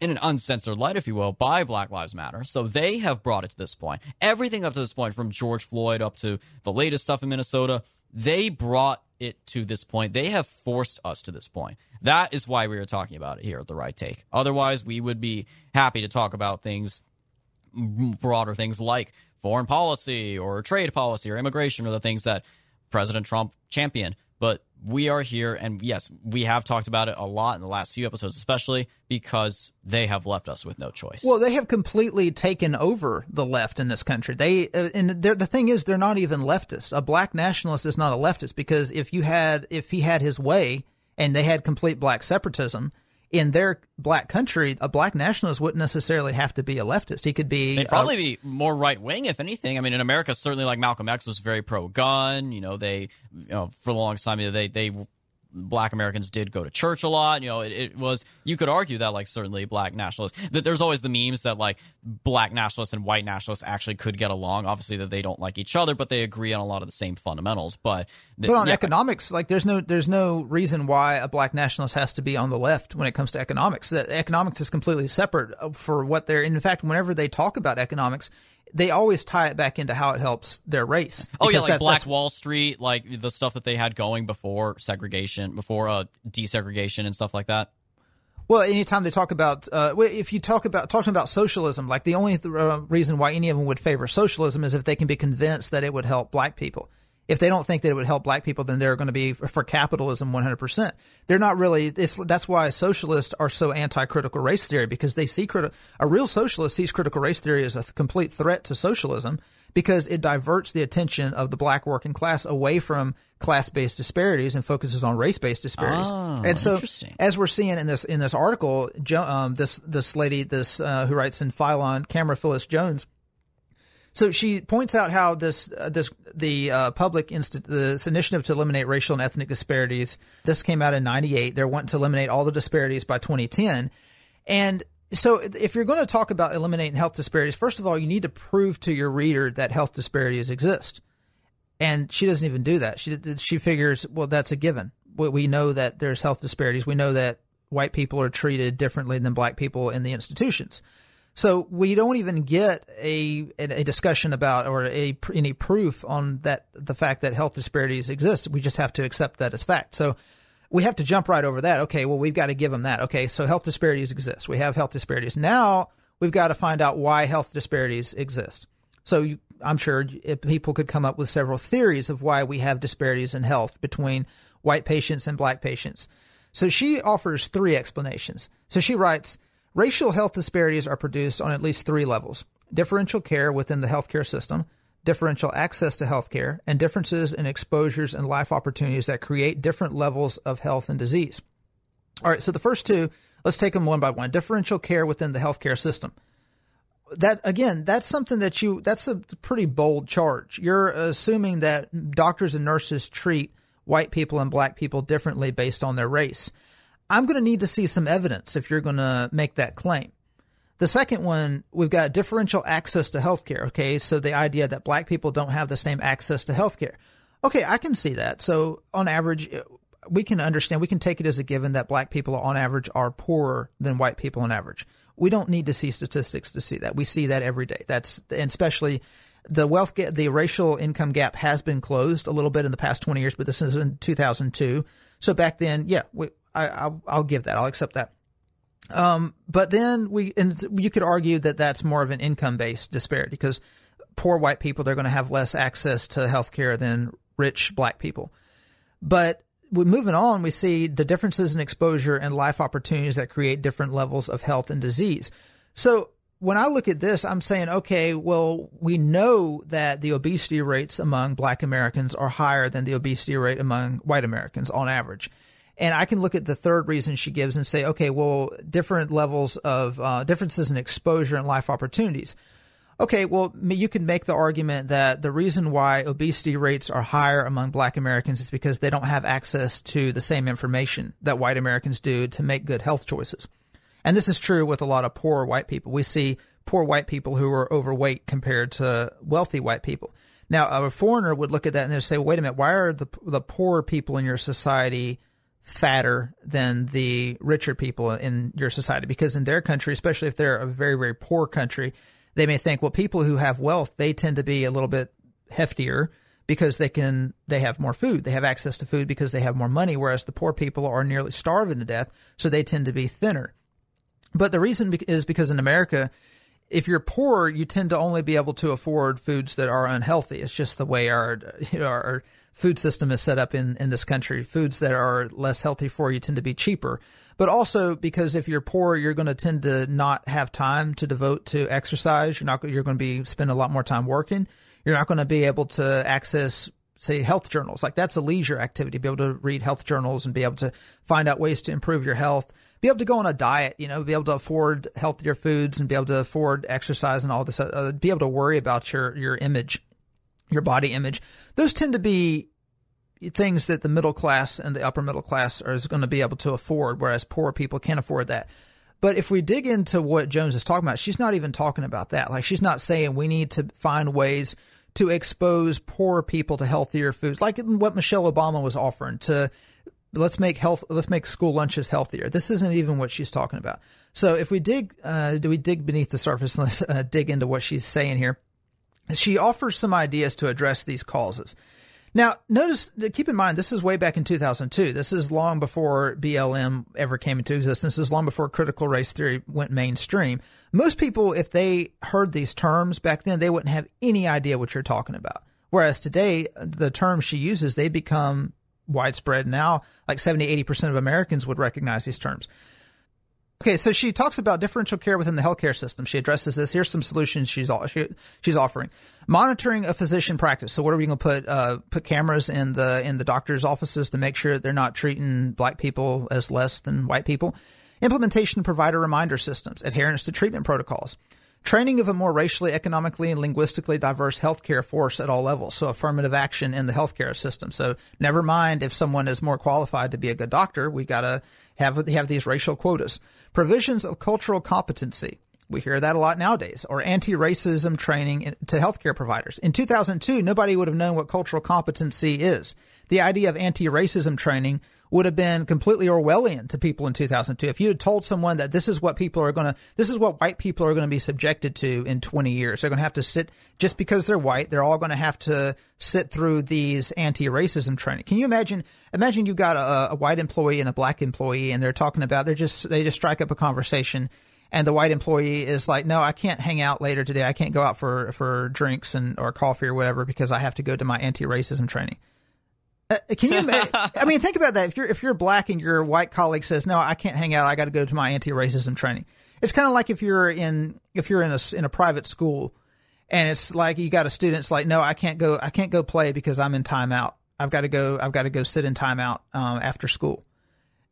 [SPEAKER 1] in an uncensored light, if you will, by Black Lives Matter. So they have brought it to this point. Everything up to this point, from George Floyd up to the latest stuff in Minnesota, they brought it to this point. They have forced us to this point. That is why we are talking about it here at the right take. Otherwise, we would be happy to talk about things, broader things like foreign policy or trade policy or immigration or the things that President Trump championed. But we are here, and yes, we have talked about it a lot in the last few episodes, especially because they have left us with no choice.
[SPEAKER 2] Well, they have completely taken over the left in this country. They uh, and the thing is, they're not even leftists. A black nationalist is not a leftist because if you had, if he had his way, and they had complete black separatism, in their black country, a black nationalist wouldn't necessarily have to be a leftist. He could be.
[SPEAKER 1] They'd probably be more right wing, if anything. I mean, in America, certainly like Malcolm X was very pro gun. You know, they, you know, for the longest time, they they black Americans did go to church a lot. You know, it, it, was you could argue that like certainly black nationalists that there's always the memes that like black nationalists and white nationalists actually could get along. Obviously that they don't like each other, but they agree on a lot of the same fundamentals. But
[SPEAKER 2] the, but on yeah. economics, like there's no there's no reason why a black nationalist has to be on the left when it comes to economics. That economics is completely separate uh, for what they're. In fact, whenever they talk about economics, they always tie it back into how it helps their race.
[SPEAKER 1] Oh yeah, like that, Black Wall Street, like the stuff that they had going before segregation, before uh, desegregation and stuff like that.
[SPEAKER 2] Well, anytime they talk about, uh, if you talk about talking about socialism, like the only th- uh, reason why any of them would favor socialism is if they can be convinced that it would help black people. If they don't think that it would help black people, then they're going to be for capitalism 100%. They're not really, that's why socialists are so anti-critical race theory because they see criti- a real socialist sees critical race theory as a th- complete threat to socialism because it diverts the attention of the black working class away from class-based disparities and focuses on race-based disparities.
[SPEAKER 1] Oh,
[SPEAKER 2] and so, as we're seeing in this in this article, Jo- um, this this lady, this uh, who writes in Phylon, Camara Phyllis Jones, so she points out how this uh, this the uh, public this initiative to eliminate racial and ethnic disparities. This came out in '98. They're wanting to eliminate all the disparities by 2010, and so if you're going to talk about eliminating health disparities, first of all, you need to prove to your reader that health disparities exist. And she doesn't even do that. She she figures, well, that's a given. We, we know that there's health disparities. We know that white people are treated differently than black people in the institutions. So we don't even get a a discussion about or a any proof on that the fact that health disparities exist. We just have to accept that as fact. So we have to jump right over that. Okay, well we've got to give them that. Okay, so health disparities exist. We have health disparities. Now we've got to find out why health disparities exist. So you, I'm sure people could come up with several theories of why we have disparities in health between white patients and black patients. So she offers three explanations. So she writes, racial health disparities are produced on at least three levels. Differential care within the healthcare system, differential access to healthcare, and differences in exposures and life opportunities that create different levels of health and disease. All right, so the first two, let's take them one by one. Differential care within the healthcare system that again, that's something that you that's a pretty bold charge. You're assuming that doctors and nurses treat white people and black people differently based on their race. I'm going to need to see some evidence if you're going to make that claim. The second one, we've got differential access to healthcare. Okay, so the idea that black people don't have the same access to healthcare. Okay, I can see that. So on average, we can understand, we can take it as a given that black people on average are poorer than white people on average. We don't need to see statistics to see that. We see that every day. That's and especially the wealth gap, the racial income gap has been closed a little bit in the past 20 years, but this is in 2002. So back then, yeah, we, I, will give that. I'll accept that. Um, but then we, and you could argue that that's more of an income based disparity because poor white people, they're going to have less access to healthcare than rich black people. But moving on, we see the differences in exposure and life opportunities that create different levels of health and disease. So when I look at this, I'm saying, okay, well, we know that the obesity rates among black Americans are higher than the obesity rate among white Americans on average. And I can look at the third reason she gives and say, okay, well, different levels of uh, differences in exposure and life opportunities. Okay, well, you can make the argument that the reason why obesity rates are higher among black Americans is because they don't have access to the same information that white Americans do to make good health choices. And this is true with a lot of poor white people. We see poor white people who are overweight compared to wealthy white people. Now, a foreigner would look at that and they say, wait a minute, why are the, the poor people in your society fatter than the richer people in your society? Because in their country, especially if they're a very, very poor country, they may think, well, people who have wealth, they tend to be a little bit heftier because they can they have more food. They have access to food because they have more money whereas the poor people are nearly starving to death so they tend to be thinner. But the reason is because in america if you're poor you tend to only be able to afford foods that are unhealthy. It's just the way our you know our food system is set up in in this country foods that are less healthy for you tend to be cheaper but also because if you're poor, you're going to tend to not have time to devote to exercise. You're not you're going to be spend a lot more time working. You're not going to be able to access say health journals. Like that's a leisure activity, be able to read health journals and be able to find out ways to improve your health, be able to go on a diet, you know, be able to afford healthier foods and be able to afford exercise and all this, uh, be able to worry about your, your image, your body image. Those tend to be things that the middle class and the upper middle class are going to be able to afford, whereas poor people can't afford that. But if we dig into what Jones is talking about, she's not even talking about that. Like she's not saying we need to find ways to expose poor people to healthier foods, like what Michelle Obama was offering to let's make health let's make school lunches healthier. This isn't even what she's talking about. So if we dig, uh, do we dig beneath the surface? Let's uh, dig into what she's saying here. She offers some ideas to address these causes. Now, notice, keep in mind, this is way back in 2002. This is long before BLM ever came into existence. This is long before critical race theory went mainstream. Most people, if they heard these terms back then, they wouldn't have any idea what you're talking about. Whereas today, the terms she uses, they become widespread now. Like 70, 80% of Americans would recognize these terms. Okay, so she talks about differential care within the healthcare system. She addresses this. Here's some solutions she's she, she's offering: monitoring a physician practice. So, what are we going to put uh, put cameras in the in the doctors' offices to make sure that they're not treating black people as less than white people? Implementation provider reminder systems, adherence to treatment protocols, training of a more racially, economically, and linguistically diverse healthcare force at all levels. So, affirmative action in the healthcare system. So, never mind if someone is more qualified to be a good doctor. We've got to have have these racial quotas provisions of cultural competency. We hear that a lot nowadays, or anti racism training to healthcare providers. In 2002, nobody would have known what cultural competency is. The idea of anti racism training would have been completely Orwellian to people in 2002. If you had told someone that this is what people are going to, this is what white people are going to be subjected to in 20 years, they're going to have to sit, just because they're white, they're all going to have to sit through these anti-racism training. Can you imagine, imagine you've got a, a white employee and a black employee and they're talking about, they're just, they just strike up a conversation and the white employee is like, no, I can't hang out later today. I can't go out for, for drinks and, or coffee or whatever because I have to go to my anti-racism training uh, can you? I mean, think about that. If you're if you're black and your white colleague says, "No, I can't hang out. I got to go to my anti-racism training." It's kind of like if you're in if you're in a in a private school, and it's like you got a student. It's like, "No, I can't go. I can't go play because I'm in timeout. I've got to go. I've got to go sit in timeout um, after school."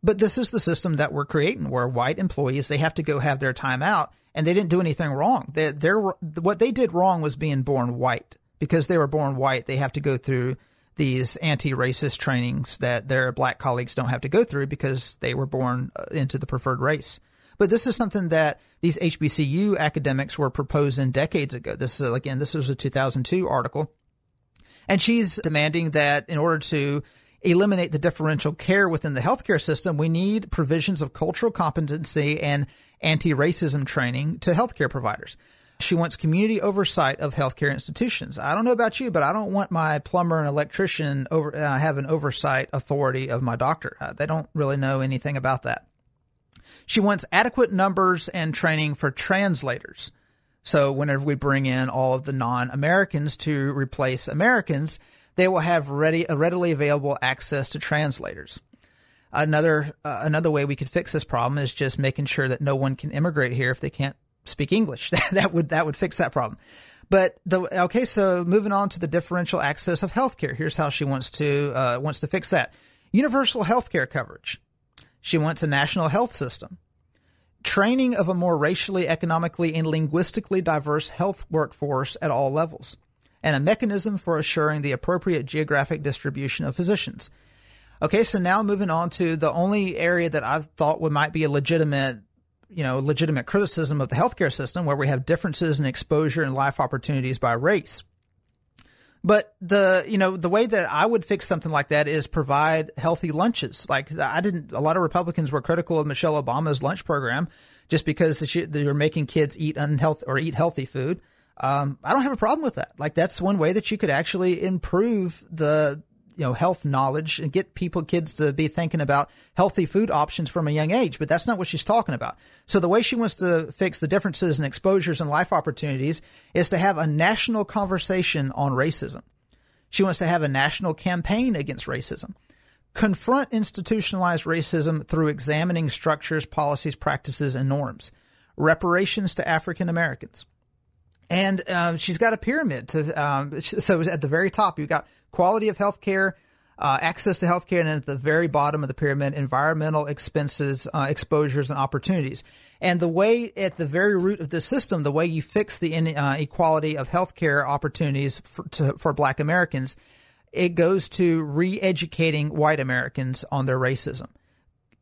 [SPEAKER 2] But this is the system that we're creating, where white employees they have to go have their timeout, and they didn't do anything wrong. They, they're what they did wrong was being born white because they were born white. They have to go through these anti-racist trainings that their black colleagues don't have to go through because they were born uh, into the preferred race. But this is something that these HBCU academics were proposing decades ago. This is again, this was a 2002 article, and she's demanding that in order to eliminate the differential care within the healthcare system, we need provisions of cultural competency and anti-racism training to healthcare providers. She wants community oversight of healthcare institutions. I don't know about you, but I don't want my plumber and electrician over uh, have an oversight authority of my doctor. Uh, they don't really know anything about that. She wants adequate numbers and training for translators. So whenever we bring in all of the non-Americans to replace Americans, they will have ready, readily available access to translators. Another uh, another way we could fix this problem is just making sure that no one can immigrate here if they can't speak English. that would that would fix that problem. But the okay, so moving on to the differential access of healthcare. Here's how she wants to uh, wants to fix that: universal healthcare coverage. She wants a national health system, training of a more racially, economically, and linguistically diverse health workforce at all levels, and a mechanism for assuring the appropriate geographic distribution of physicians. Okay, so now moving on to the only area that I thought would might be a legitimate you know, legitimate criticism of the healthcare system where we have differences in exposure and life opportunities by race. But the, you know, the way that I would fix something like that is provide healthy lunches. Like I didn't, a lot of Republicans were critical of Michelle Obama's lunch program just because they were making kids eat unhealthy or eat healthy food. Um, I don't have a problem with that. Like that's one way that you could actually improve the you know health knowledge and get people kids to be thinking about healthy food options from a young age but that's not what she's talking about. So the way she wants to fix the differences in exposures and life opportunities is to have a national conversation on racism. She wants to have a national campaign against racism. Confront institutionalized racism through examining structures policies practices and norms. Reparations to african americans. And uh, she's got a pyramid to um, so at the very top you've got quality of healthcare, uh, access to healthcare, and then at the very bottom of the pyramid, environmental expenses, uh, exposures, and opportunities. And the way at the very root of this system, the way you fix the inequality uh, of healthcare opportunities for, to, for Black Americans, it goes to re-educating white Americans on their racism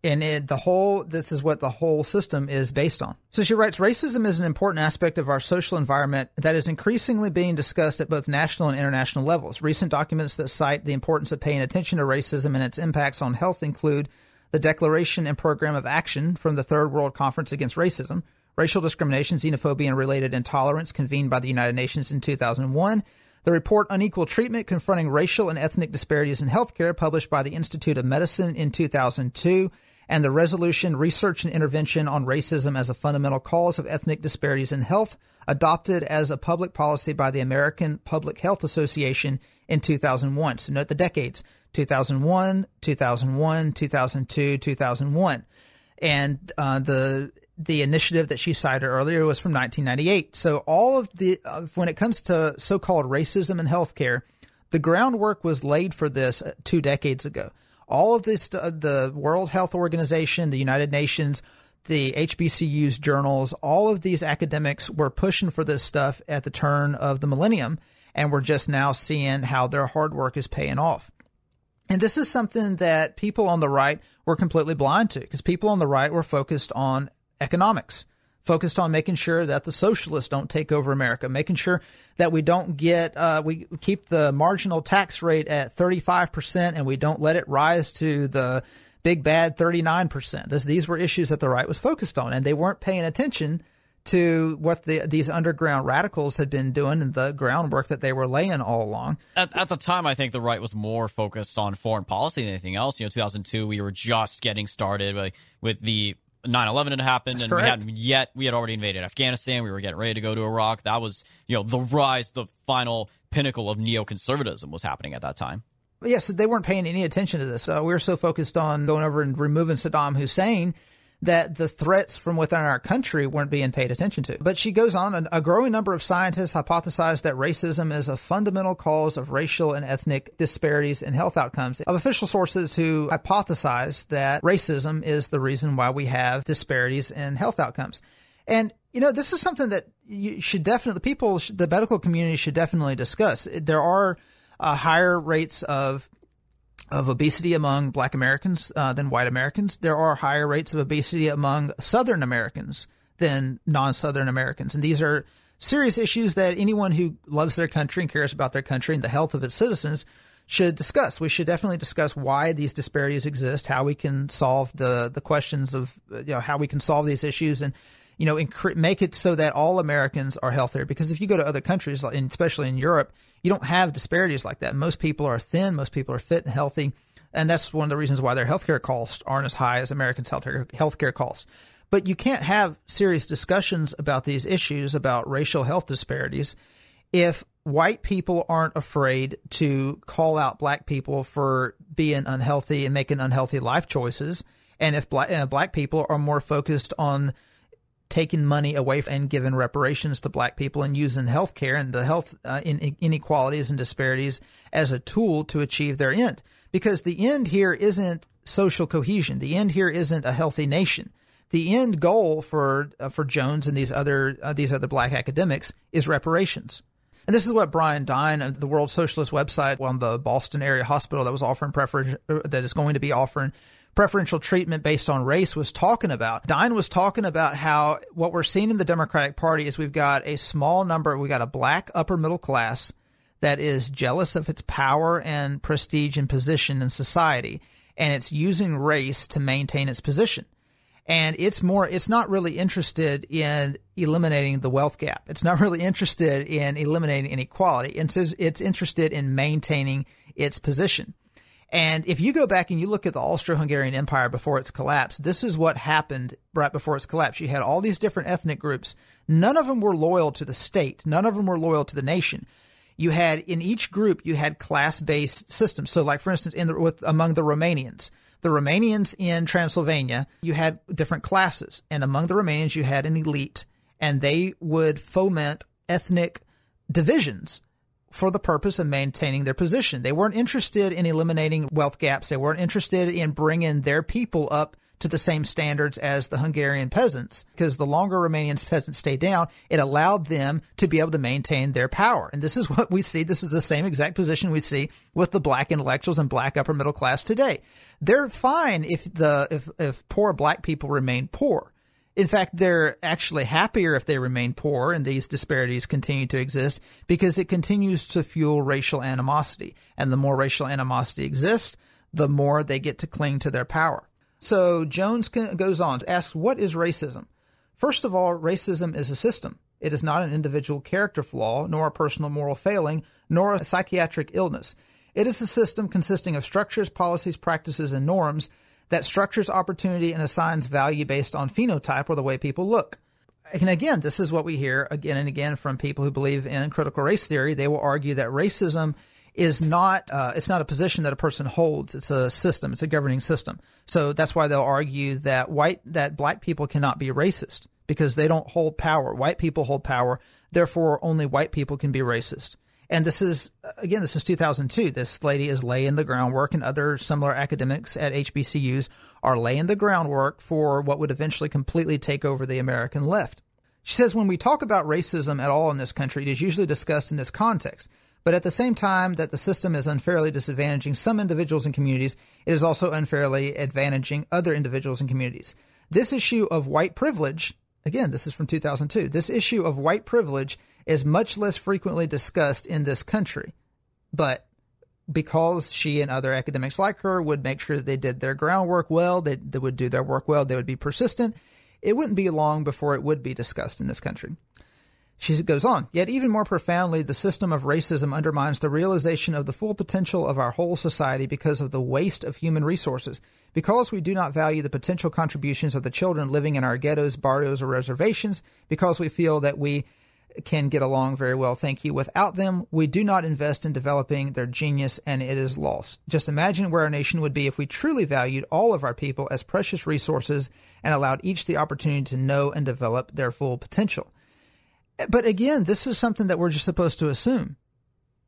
[SPEAKER 2] and it, the whole this is what the whole system is based on. So she writes racism is an important aspect of our social environment that is increasingly being discussed at both national and international levels. Recent documents that cite the importance of paying attention to racism and its impacts on health include the Declaration and Program of Action from the Third World Conference Against Racism, Racial Discrimination, Xenophobia, and Related Intolerance convened by the United Nations in 2001, The report Unequal Treatment Confronting Racial and Ethnic Disparities in Healthcare, published by the Institute of Medicine in 2002, and the resolution Research and Intervention on Racism as a Fundamental Cause of Ethnic Disparities in Health, adopted as a public policy by the American Public Health Association in 2001. So note the decades 2001, 2001, 2002, 2001. And uh, the the initiative that she cited earlier was from 1998. So all of the uh, when it comes to so-called racism in healthcare, the groundwork was laid for this uh, two decades ago. All of this, uh, the World Health Organization, the United Nations, the HBCU's journals, all of these academics were pushing for this stuff at the turn of the millennium, and we're just now seeing how their hard work is paying off. And this is something that people on the right were completely blind to because people on the right were focused on economics, focused on making sure that the socialists don't take over America, making sure that we don't get, uh, we keep the marginal tax rate at 35% and we don't let it rise to the big bad 39%. This, these were issues that the right was focused on and they weren't paying attention to what the, these underground radicals had been doing and the groundwork that they were laying all along.
[SPEAKER 1] At, at the time, I think the right was more focused on foreign policy than anything else. You know, 2002, we were just getting started like, with the 9-11 had happened
[SPEAKER 2] That's
[SPEAKER 1] and
[SPEAKER 2] correct.
[SPEAKER 1] we hadn't yet we had already invaded afghanistan we were getting ready to go to iraq that was you know the rise the final pinnacle of neoconservatism was happening at that time
[SPEAKER 2] yes, they weren't paying any attention to this. Uh, we were so focused on going over and removing Saddam Hussein that the threats from within our country weren't being paid attention to. But she goes on, a growing number of scientists hypothesize that racism is a fundamental cause of racial and ethnic disparities in health outcomes. Of official sources who hypothesize that racism is the reason why we have disparities in health outcomes. And you know, this is something that you should definitely, people, the medical community should definitely discuss. There are uh, higher rates of of obesity among Black Americans uh, than white Americans. There are higher rates of obesity among Southern Americans than non-Southern Americans, and these are serious issues that anyone who loves their country and cares about their country and the health of its citizens should discuss. We should definitely discuss why these disparities exist, how we can solve the the questions of you know how we can solve these issues, and you know make it so that all Americans are healthier. Because if you go to other countries, especially in Europe, you don't have disparities like that. Most people are thin, most people are fit and healthy, and that's one of the reasons why their healthcare costs aren't as high as Americans' healthcare healthcare costs. But you can't have serious discussions about these issues about racial health disparities if white people aren't afraid to call out black people for being unhealthy and making unhealthy life choices, and if black, uh, black people are more focused on taking money away and giving reparations to black people and using healthcare and the health uh, in, inequalities and disparities as a tool to achieve their end. Because the end here isn't social cohesion. The end here isn't a healthy nation. The end goal for uh, for Jones and these other uh, these other black academics is reparations. And this is what Bryan Dyne of the World Socialist website on the Boston area hospital that was offering prefer- that is going to be offering preferential treatment based on race was talking about. Dyne was talking about how what we're seeing in the Democratic Party is we've got a small number, we've got a black upper middle class that is jealous of its power and prestige and position in society, and it's using race to maintain its position. And it's more, it's not really interested in eliminating the wealth gap. It's not really interested in eliminating inequality. It's, it's interested in maintaining its position. And if you go back and you look at the Austro-Hungarian Empire before its collapse, this is what happened right before its collapse. You had all these different ethnic groups. None of them were loyal to the state. None of them were loyal to the nation. You had in each group you had class-based systems. So, like for instance, in the, with among the Romanians, the Romanians in Transylvania, you had different classes, and among the Romanians you had an elite, and they would foment ethnic divisions for the purpose of maintaining their position. They weren't interested in eliminating wealth gaps. They weren't interested in bringing their people up to the same standards as the Hungarian peasants because the longer Romanian peasants stayed down, it allowed them to be able to maintain their power. And this is what we see. This is the same exact position we see with the black intellectuals and black upper middle class today. They're fine if the if if poor black people remain poor. In fact, they're actually happier if they remain poor and these disparities continue to exist because it continues to fuel racial animosity. And the more racial animosity exists, the more they get to cling to their power. So Jones goes on to ask, what is racism? First of all, racism is a system. It is not an individual character flaw, nor a personal moral failing, nor a psychiatric illness. It is a system consisting of structures, policies, practices, and norms that structures opportunity and assigns value based on phenotype or the way people look. And again, this is what we hear again and again from people who believe in critical race theory. They will argue that racism is not uh, it's not a position that a person holds. It's a system. It's a governing system. So that's why they'll argue that white that black people cannot be racist because they don't hold power. White people hold power. Therefore, only white people can be racist. And this is again, this is 2002. This lady is laying the groundwork, and other similar academics at HBCUs are laying the groundwork for what would eventually completely take over the American left. She says when we talk about racism at all in this country, it is usually discussed in this context. But at the same time that the system is unfairly disadvantaging some individuals and communities, it is also unfairly advantaging other individuals and communities. This issue of white privilege, again, this is from 2002, this issue of white privilege is much less frequently discussed in this country. But because she and other academics like her would make sure that they did their groundwork well, they, they would do their work well, they would be persistent, it wouldn't be long before it would be discussed in this country. She goes on, yet even more profoundly, the system of racism undermines the realization of the full potential of our whole society because of the waste of human resources. Because we do not value the potential contributions of the children living in our ghettos, barrios, or reservations, because we feel that we can get along very well, thank you. Without them, we do not invest in developing their genius and it is lost. Just imagine where our nation would be if we truly valued all of our people as precious resources and allowed each the opportunity to know and develop their full potential. But again, this is something that we're just supposed to assume.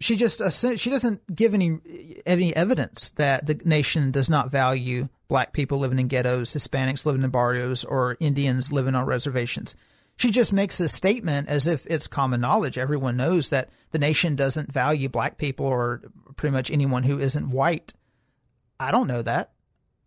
[SPEAKER 2] She just she doesn't give any any evidence that the nation does not value black people living in ghettos, Hispanics living in barrios, or Indians living on reservations. She just makes this statement as if it's common knowledge. Everyone knows that the nation doesn't value black people or pretty much anyone who isn't white. I don't know that.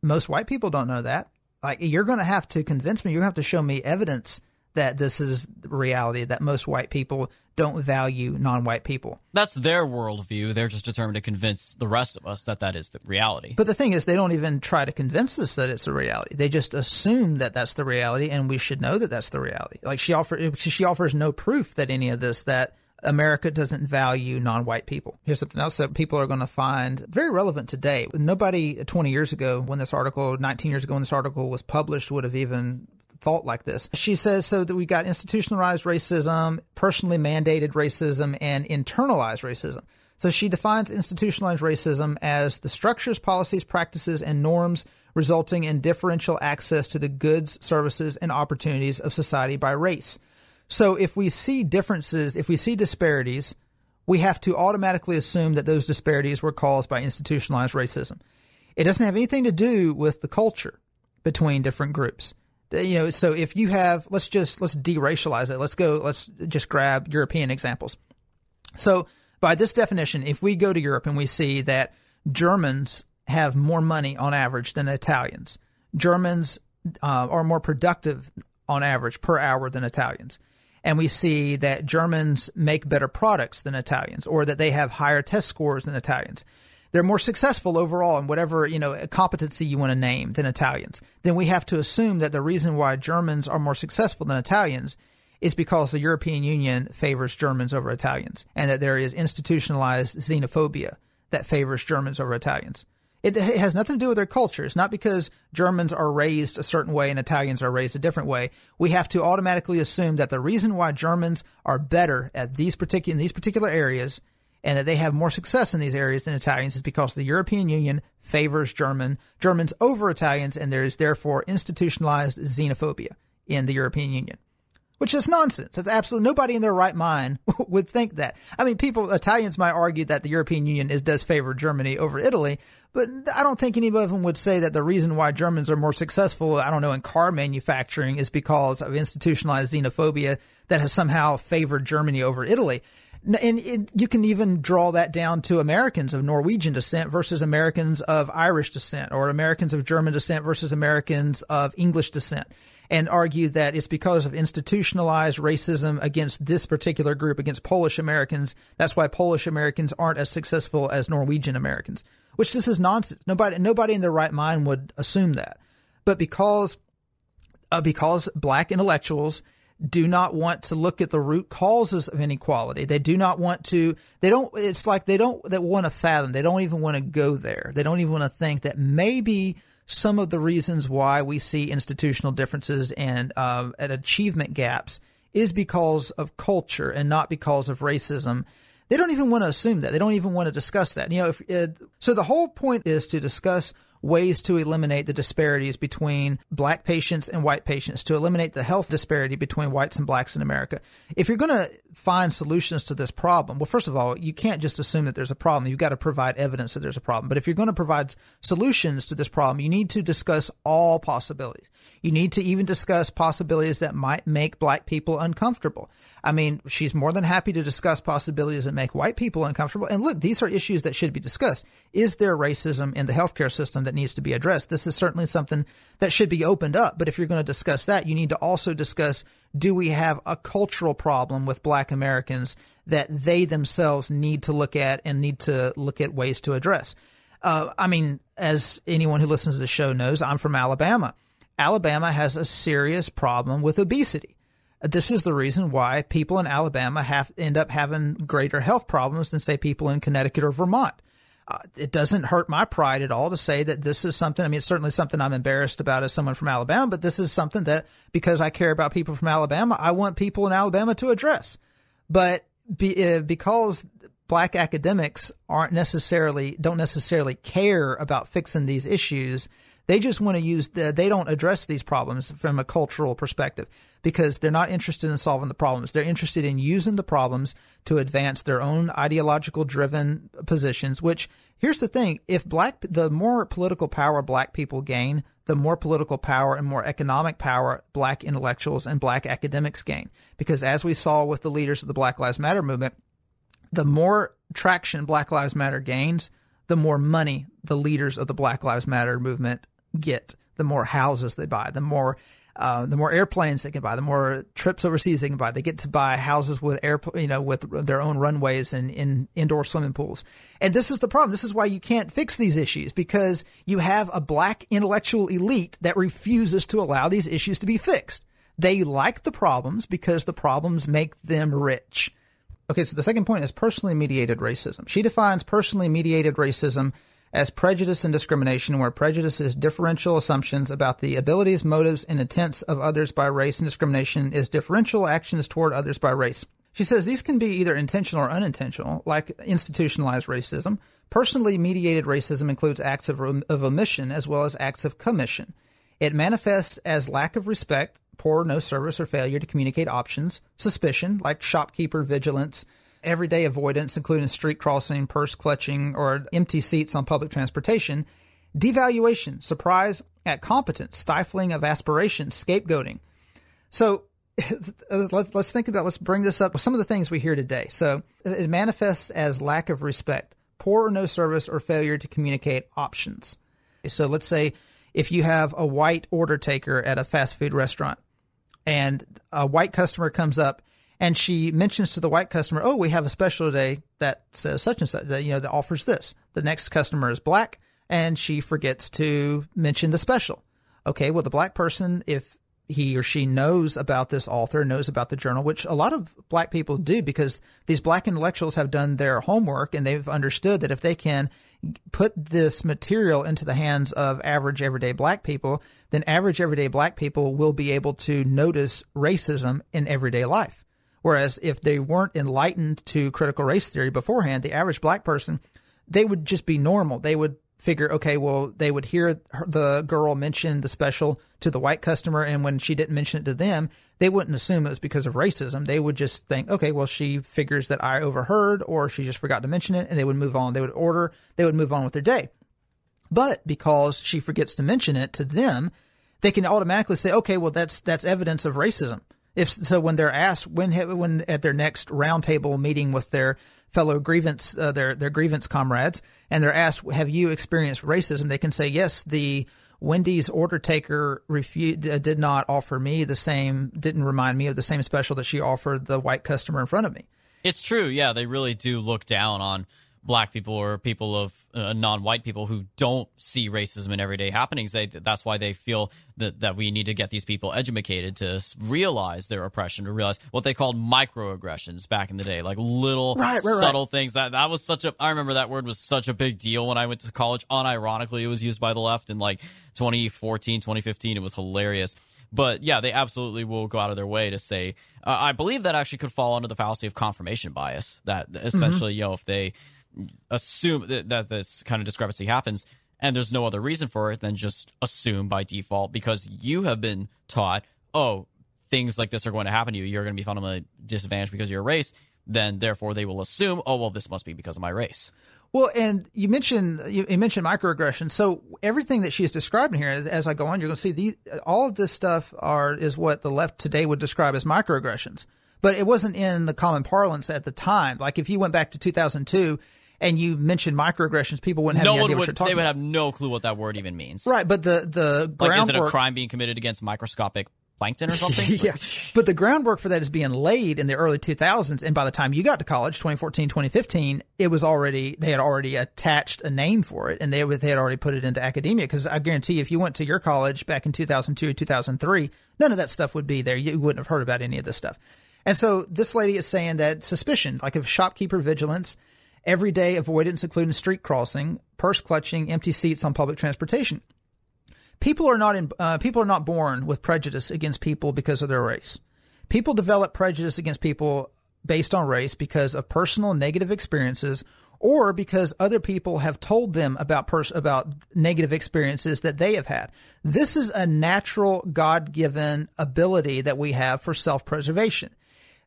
[SPEAKER 2] Most white people don't know that. Like you're going to have to convince me. You're going to have to show me evidence that this is reality that most white people don't value non-white people.
[SPEAKER 1] That's their worldview. They're just determined to convince the rest of us that that is the reality.
[SPEAKER 2] But the thing is, they don't even try to convince us that it's a reality. They just assume that that's the reality, and we should know that that's the reality. Like she offers, she offers no proof that any of this that America doesn't value non-white people. Here's something else that people are going to find very relevant today. Nobody 20 years ago, when this article, 19 years ago, when this article was published, would have even thought like this. She says so that we got institutionalized racism, personally mandated racism, and internalized racism. So she defines institutionalized racism as the structures, policies, practices, and norms resulting in differential access to the goods, services, and opportunities of society by race. So if we see differences, if we see disparities, we have to automatically assume that those disparities were caused by institutionalized racism. It doesn't have anything to do with the culture between different groups you know so if you have let's just let's deracialize it. Let's go let's just grab european examples. So by this definition if we go to europe and we see that germans have more money on average than italians germans uh, are more productive on average per hour than italians and we see that germans make better products than italians or that they have higher test scores than italians they're more successful overall in whatever you know competency you want to name than Italians, then we have to assume that the reason why Germans are more successful than Italians is because the European Union favors Germans over Italians, and that there is institutionalized xenophobia that favors Germans over Italians. It, has nothing to do with their culture. It's not because Germans are raised a certain way and Italians are raised a different way. We have to automatically assume that the reason why Germans are better at these particular in these particular areas and that they have more success in these areas than Italians is because the European Union favors German Germans over Italians, and there is therefore institutionalized xenophobia in the European Union. Which is nonsense. It's absolutely nobody in their right mind would think that. I mean, people, Italians might argue that the European Union is, does favor Germany over Italy, but I don't think any of them would say that the reason why Germans are more successful, I don't know, in car manufacturing is because of institutionalized xenophobia that has somehow favored Germany over Italy. And it, you can even draw that down to Americans of Norwegian descent versus Americans of Irish descent, or Americans of German descent versus Americans of English descent, and argue that it's because of institutionalized racism against this particular group, against Polish Americans. That's why Polish Americans aren't as successful as Norwegian Americans. Which this is nonsense. Nobody, nobody in their right mind would assume that. But because, uh, because black intellectuals do not want to look at the root causes of inequality. They do not want to, they don't, it's like they don't, they want to fathom. They don't even want to go there. They don't even want to think that maybe some of the reasons why we see institutional differences and, uh, and achievement gaps is because of culture and not because of racism. They don't even want to assume that. They don't even want to discuss that. You know, if, uh, so the whole point is to discuss ways to eliminate the disparities between black patients and white patients, to eliminate the health disparity between whites and blacks in America. If you're going to find solutions to this problem, well, first of all, you can't just assume that there's a problem. You've got to provide evidence that there's a problem. But if you're going to provide solutions to this problem, you need to discuss all possibilities. You need to even discuss possibilities that might make black people uncomfortable. I mean, she's more than happy to discuss possibilities that make white people uncomfortable. And look, these are issues that should be discussed. Is there racism in the healthcare system that needs to be addressed? This is certainly something that should be opened up. But if you're going to discuss that, you need to also discuss do we have a cultural problem with black Americans that they themselves need to look at and need to look at ways to address? Uh, I mean, as anyone who listens to the show knows, I'm from Alabama. Alabama has a serious problem with obesity. This is the reason why people in Alabama have end up having greater health problems than say people in Connecticut or Vermont. Uh, it doesn't hurt my pride at all to say that this is something. I mean, it's certainly something I'm embarrassed about as someone from Alabama, but this is something that because I care about people from Alabama, I want people in Alabama to address. But be, uh, because black academics aren't necessarily don't necessarily care about fixing these issues, they just want to use the, they don't address these problems from a cultural perspective because they're not interested in solving the problems. They're interested in using the problems to advance their own ideological driven positions, which here's the thing. If black, the more political power black people gain, the more political power and more economic power black intellectuals and black academics gain. Because as we saw with the leaders of the Black Lives Matter movement, the more traction Black Lives Matter gains, the more money the leaders of the Black Lives Matter movement get, the more houses they buy, the more uh, the more airplanes they can buy, the more trips overseas they can buy. They get to buy houses with air, you know, with their own runways and in indoor swimming pools. And this is the problem. This is why you can't fix these issues because you have a black intellectual elite that refuses to allow these issues to be fixed. They like the problems because the problems make them rich. Okay, so the second point is personally mediated racism. She defines personally mediated racism as prejudice and discrimination, where prejudice is differential assumptions about the abilities, motives, and intents of others by race, and discrimination is differential actions toward others by race. She says these can be either intentional or unintentional, like institutionalized racism. Personally mediated racism includes acts of, of omission as well as acts of commission. It manifests as lack of respect, poor no service or failure to communicate options, suspicion, like shopkeeper vigilance, everyday avoidance, including street crossing, purse clutching, or empty seats on public transportation, devaluation, surprise at competence, stifling of aspiration, scapegoating. So let's let's think about let's bring this up with some of the things we hear today. So it manifests as lack of respect, poor or no service, or failure to communicate options. So let's say if you have a white order taker at a fast food restaurant, and a white customer comes up and she mentions to the white customer, "Oh, we have a special today that says such and such that you know that offers this." The next customer is black, and she forgets to mention the special. Okay, well, the black person, if he or she knows about this author, knows about the journal, which a lot of black people do because these black intellectuals have done their homework and they've understood that if they can put this material into the hands of average everyday black people, then average everyday black people will be able to notice racism in everyday life. Whereas if they weren't enlightened to critical race theory beforehand, the average black person, they would just be normal. They would figure, okay, well, they would hear the girl mention the special to the white customer, and when she didn't mention it to them, they wouldn't assume it was because of racism. They would just think, okay, well, she figures that I overheard, or she just forgot to mention it, and they would move on. They would order, they would move on with their day. But because she forgets to mention it to them, they can automatically say, okay, well, that's that's evidence of racism. If so, when they're asked when when at their next roundtable meeting with their fellow grievance uh, their their grievance comrades, and they're asked, "Have you experienced racism?" They can say, "Yes." The Wendy's order taker refused, uh, did not offer me the same, didn't remind me of the same special that she offered the white customer in front of me.
[SPEAKER 1] It's true. Yeah, they really do look down on black people or people of uh, non-white people who don't see racism in everyday happenings. They, that's why they feel that, that we need to get these people educated to realize their oppression, to realize what they called microaggressions back in the day, like little
[SPEAKER 2] right, right,
[SPEAKER 1] subtle
[SPEAKER 2] right.
[SPEAKER 1] things. That that was such a. I remember that word was such a big deal when I went to college. Unironically, it was used by the left in like 2014, 2015. It was hilarious. But yeah, they absolutely will go out of their way to say. Uh, I believe that actually could fall under the fallacy of confirmation bias. That essentially, mm-hmm. you know, if they assume that, that this kind of discrepancy happens and there's no other reason for it, than just assume by default because you have been taught, oh, things like this are going to happen to you. You're going to be fundamentally disadvantaged because of your race. Then, therefore, they will assume, oh, well, this must be because of my race.
[SPEAKER 2] Well, and you mentioned you, mentioned microaggression. So everything that she is describing here, as, I go on, you're going to see the, all of this stuff are is what the left today would describe as microaggressions. But it wasn't in the common parlance at the time. Like if you went back to 2002 and you mentioned microaggressions, people wouldn't have
[SPEAKER 1] no
[SPEAKER 2] any
[SPEAKER 1] one
[SPEAKER 2] idea
[SPEAKER 1] would,
[SPEAKER 2] what you're talking
[SPEAKER 1] They would
[SPEAKER 2] about.
[SPEAKER 1] have no clue what that word even means.
[SPEAKER 2] Right, but the the
[SPEAKER 1] like,
[SPEAKER 2] groundwork.
[SPEAKER 1] is it a crime being committed against microscopic plankton or something?
[SPEAKER 2] yeah. But the groundwork for that is being laid in the early 2000s. And by the time you got to college, 2014, 2015, it was already, they had already attached a name for it and they, they had already put it into academia. Cause I guarantee if you went to your college back in 2002 or 2003, none of that stuff would be there. You wouldn't have heard about any of this stuff. And so this lady is saying that suspicion, like if shopkeeper vigilance, everyday avoidance, including street crossing, purse clutching, empty seats on public transportation. People are not in, uh, people are not born with prejudice against people because of their race. People develop prejudice against people based on race because of personal negative experiences or because other people have told them about pers- about negative experiences that they have had. This is a natural God-given ability that we have for self-preservation.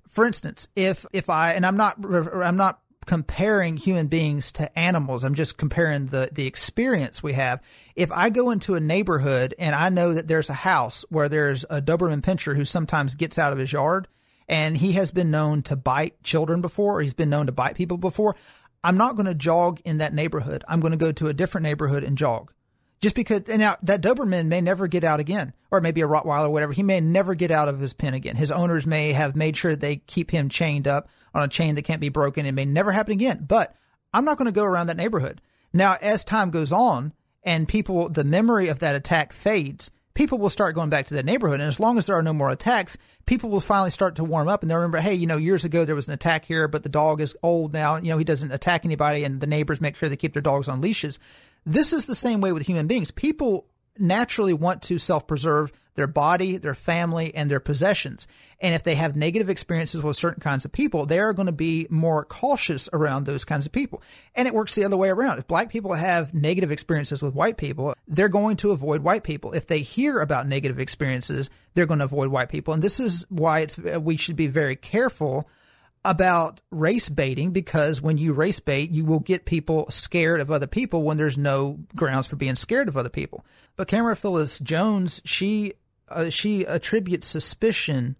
[SPEAKER 2] For instance, if if I and I'm not I'm not comparing human beings to animals. I'm just comparing the, the experience we have. If I go into a neighborhood and I know that there's a house where there's a Doberman Pinscher who sometimes gets out of his yard and he has been known to bite children before or he's been known to bite people before, I'm not going to jog in that neighborhood. I'm going to go to a different neighborhood and jog. Just because, and now that Doberman may never get out again, or maybe a Rottweiler or whatever. He may never get out of his pen again. His owners may have made sure they keep him chained up on a chain that can't be broken. It may never happen again, but I'm not going to go around that neighborhood. Now, as time goes on and people, the memory of that attack fades, people will start going back to that neighborhood. And as long as there are no more attacks, people will finally start to warm up and they'll remember, hey, you know, years ago there was an attack here, but the dog is old now. You know, he doesn't attack anybody and the neighbors make sure they keep their dogs on leashes. This is the same way with human beings. People naturally want to self preserve their body, their family, and their possessions. And if they have negative experiences with certain kinds of people, they are going to be more cautious around those kinds of people. And it works the other way around. If black people have negative experiences with white people, they're going to avoid white people. If they hear about negative experiences, they're going to avoid white people. And this is why it's we should be very careful about race baiting because when you race bait, you will get people scared of other people when there's no grounds for being scared of other people. But Camara Phyllis Jones, she uh, she attributes suspicion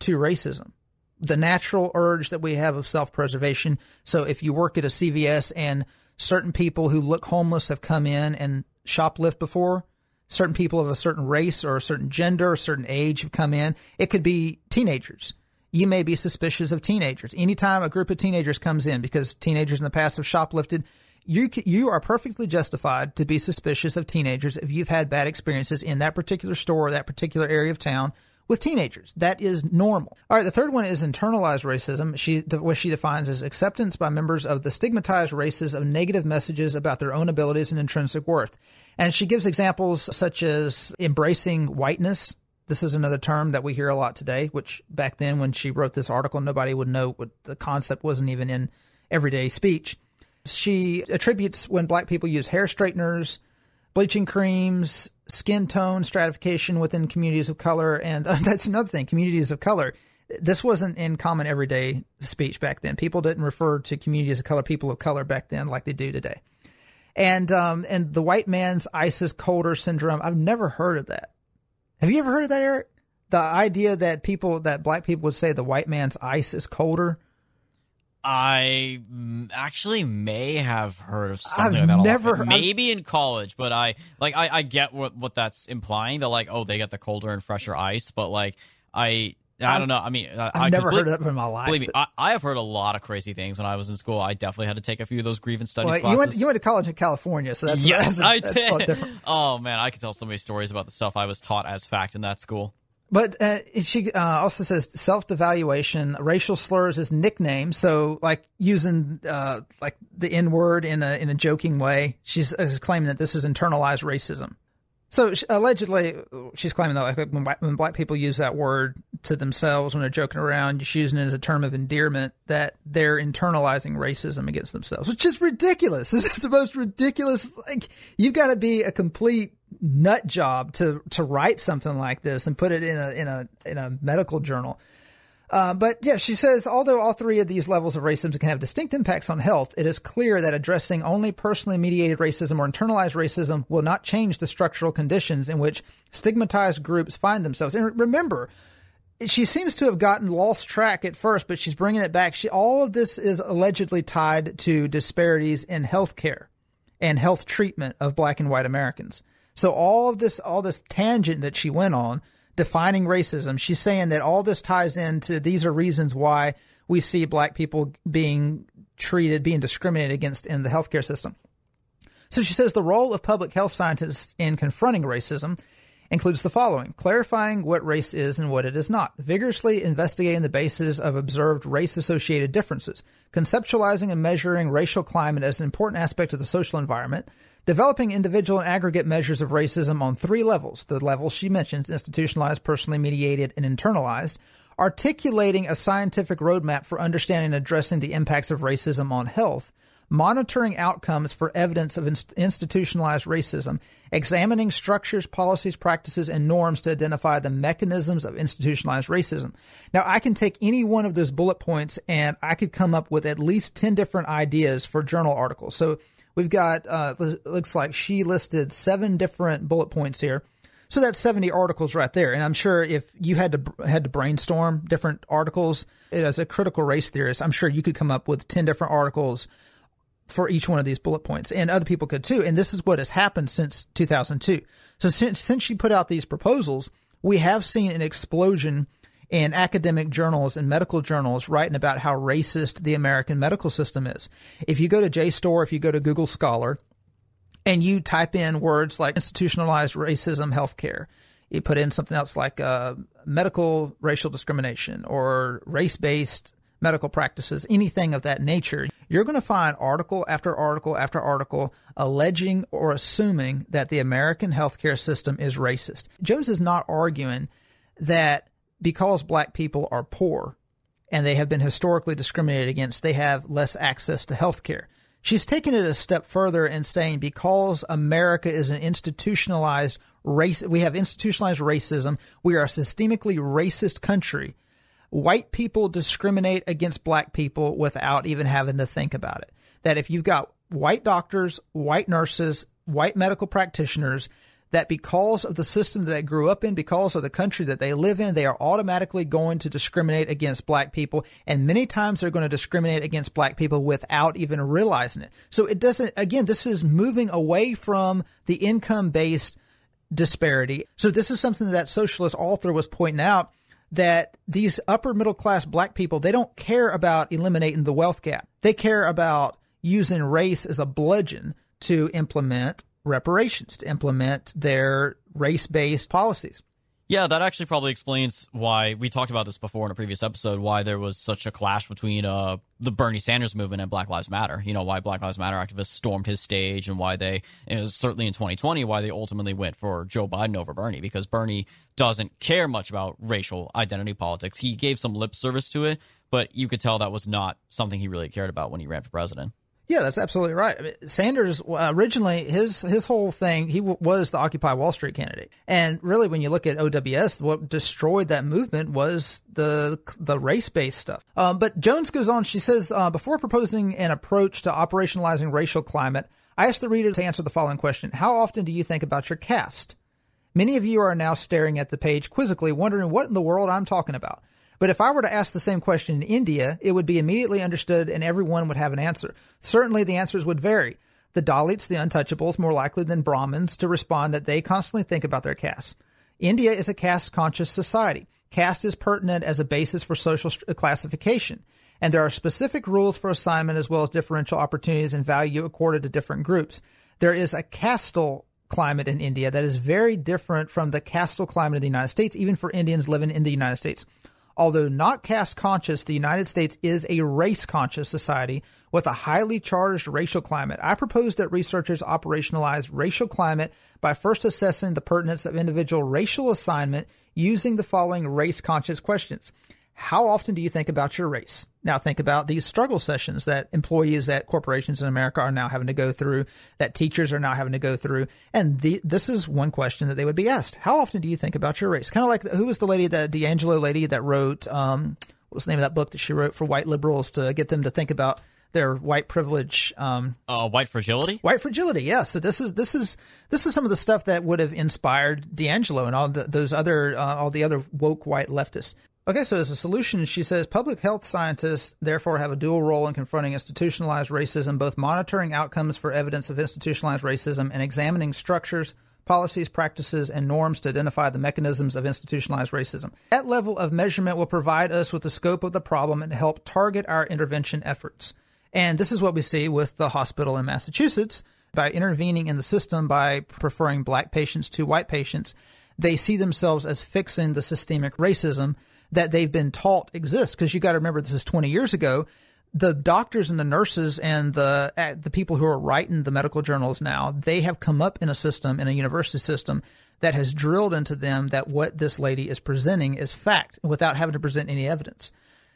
[SPEAKER 2] to racism, the natural urge that we have of self-preservation. So if you work at a CVS and certain people who look homeless have come in and shoplift before, certain people of a certain race or a certain gender, or a certain age have come in. It could be teenagers you may be suspicious of teenagers. Anytime a group of teenagers comes in, because teenagers in the past have shoplifted, you you are perfectly justified to be suspicious of teenagers if you've had bad experiences in that particular store or that particular area of town with teenagers. That is normal. All right, the third one is internalized racism. She what she defines as acceptance by members of the stigmatized races of negative messages about their own abilities and intrinsic worth. And she gives examples such as embracing whiteness, this is another term that we hear a lot today, which back then when she wrote this article, nobody would know what the concept wasn't even in everyday speech. She attributes when black people use hair straighteners, bleaching creams, skin tone stratification within communities of color, and that's another thing, communities of color. This wasn't in common everyday speech back then. People didn't refer to communities of color, people of color back then like they do today. And um, and the white man's ISIS is colder syndrome. I've never heard of that. Have you ever heard of that, Eric? The idea that people, that black people would say the white man's ice is colder.
[SPEAKER 1] I actually may have heard of something
[SPEAKER 2] I've
[SPEAKER 1] like that.
[SPEAKER 2] Never,
[SPEAKER 1] heard, maybe in college, but I like I, I get what what that's implying. That like, oh, they get the colder and fresher ice, but like I I don't know. I mean, I,
[SPEAKER 2] I've
[SPEAKER 1] I-
[SPEAKER 2] never
[SPEAKER 1] believe-
[SPEAKER 2] heard of it in my life.
[SPEAKER 1] Believe me, I, I have heard a lot of crazy things when I was in school. I definitely had to take a few of those grievance studies
[SPEAKER 2] well,
[SPEAKER 1] classes.
[SPEAKER 2] you went you went to college in California, so that's
[SPEAKER 1] yes,
[SPEAKER 2] that's,
[SPEAKER 1] I
[SPEAKER 2] that's a lot
[SPEAKER 1] did.
[SPEAKER 2] different.
[SPEAKER 1] Oh man, I could tell so many stories about the stuff I was taught as fact in that school.
[SPEAKER 2] But uh, she uh, also says self devaluation, racial slurs as nicknames. So, like using uh, like the N word in a in a joking way. She's uh, claiming that this is internalized racism. So allegedly, she's claiming that like when, white- when black people use that word to themselves when they're joking around, she's using it as a term of endearment that they're internalizing racism against themselves, which is ridiculous. This is the most ridiculous. Like you've got to be a complete nut job to to write something like this and put it in a in a in a medical journal. Uh, but yeah, she says although all three of these levels of racism can have distinct impacts on health, it is clear that addressing only personally mediated racism or internalized racism will not change the structural conditions in which stigmatized groups find themselves. And remember, she seems to have gotten lost track at first, but she's bringing it back. She all of this is allegedly tied to disparities in healthcare and health treatment of black and white Americans. So all of this, all this tangent that she went on defining racism, she's saying that all this ties into these are reasons why we see black people being treated, being discriminated against in the healthcare system. So she says the role of public health scientists in confronting racism includes the following clarifying what race is and what it is not, vigorously investigating the basis of observed race associated differences, conceptualizing and measuring racial climate as an important aspect of the social environment, developing individual and aggregate measures of racism on three levels the levels she mentions institutionalized, personally mediated, and internalized. Articulating a scientific roadmap for understanding and addressing the impacts of racism on health, monitoring outcomes for evidence of inst- institutionalized racism, examining structures, policies, practices, and norms to identify the mechanisms of institutionalized racism. Now, I can take any one of those bullet points and I could come up with at least 10 different ideas for journal articles. So we've got, uh, looks like she listed seven different bullet points here. So that's 70 articles right there. And I'm sure if you had to had to brainstorm different articles as a critical race theorist, I'm sure you could come up with 10 different articles for each one of these bullet points, and other people could too. And this is what has happened since 2002. So since since she put out these proposals, we have seen an explosion in academic journals and medical journals writing about how racist the American medical system is. If you go to JSTOR, if you go to Google Scholar, and you type in words like institutionalized racism healthcare, you put in something else like uh, medical racial discrimination or race based medical practices, anything of that nature, you're going to find article after article after article alleging or assuming that the American healthcare system is racist. Jones is not arguing that because black people are poor and they have been historically discriminated against, they have less access to healthcare. She's taken it a step further and saying because America is an institutionalized race, we have institutionalized racism, we are a systemically racist country white people discriminate against black people without even having to think about it. That if you've got white doctors, white nurses, white medical practitioners, that because of the system that they grew up in, because of the country that they live in, they are automatically going to discriminate against black people. And many times they're going to discriminate against black people without even realizing it. So it doesn't, again, this is moving away from the income based disparity. So this is something that socialist author was pointing out that these upper middle class black people, they don't care about eliminating the wealth gap. They care about using race as a bludgeon to implement reparations, to implement their race based policies.
[SPEAKER 1] Yeah, that actually probably explains why we talked about this before in a previous episode. Why there was such a clash between uh, the Bernie Sanders movement and Black Lives Matter. You know why Black Lives Matter activists stormed his stage, and why they, and certainly in 2020, why they ultimately went for Joe Biden over Bernie because Bernie doesn't care much about racial identity politics. He gave some lip service to it, but you could tell that was not something he really cared about when he ran for president.
[SPEAKER 2] Yeah, that's absolutely right. I mean, Sanders uh, originally his his whole thing he w- was the Occupy Wall Street candidate, and really when you look at OWS, what destroyed that movement was the the race based stuff. Um, but Jones goes on. She says uh, before proposing an approach to operationalizing racial climate, I asked the reader to answer the following question: How often do you think about your caste? Many of you are now staring at the page quizzically, wondering what in the world I'm talking about. But if I were to ask the same question in India, it would be immediately understood and everyone would have an answer. Certainly the answers would vary. The Dalits, the untouchables, more likely than Brahmins to respond that they constantly think about their caste. India is a caste conscious society. Caste is pertinent as a basis for social classification, and there are specific rules for assignment as well as differential opportunities and value accorded to different groups. There is a castal climate in India that is very different from the castal climate in the United States, even for Indians living in the United States. Although not caste conscious, the United States is a race conscious society with a highly charged racial climate. I propose that researchers operationalize racial climate by first assessing the pertinence of individual racial assignment using the following race conscious questions. How often do you think about your race? Now think about these struggle sessions that employees at corporations in America are now having to go through, that teachers are now having to go through. And the, this is one question that they would be asked. How often do you think about your race? Kind of like, who was the lady, the DiAngelo lady that wrote, um, what was the name of that book that she wrote for white liberals to get them to think about their white privilege um,
[SPEAKER 1] uh, white fragility
[SPEAKER 2] white fragility yes so this is this is this is some of the stuff that would have inspired DiAngelo and all the, those other uh, all the other woke white leftists Okay, so as a solution, she says public health scientists therefore have a dual role in confronting institutionalized racism, both monitoring outcomes for evidence of institutionalized racism and examining structures, policies, practices, and norms to identify the mechanisms of institutionalized racism. That level of measurement will provide us with the scope of the problem and help target our intervention efforts. And this is what we see with the hospital in Massachusetts. By intervening in the system by preferring black patients to white patients, they see themselves as fixing the systemic racism that they've been taught exists. Because you got to remember, this is 20 years ago. The doctors and the nurses and the uh, the people who are writing the medical journals now, they have come up in a system in a university system that has drilled into them that what this lady is presenting is fact without having to present any evidence.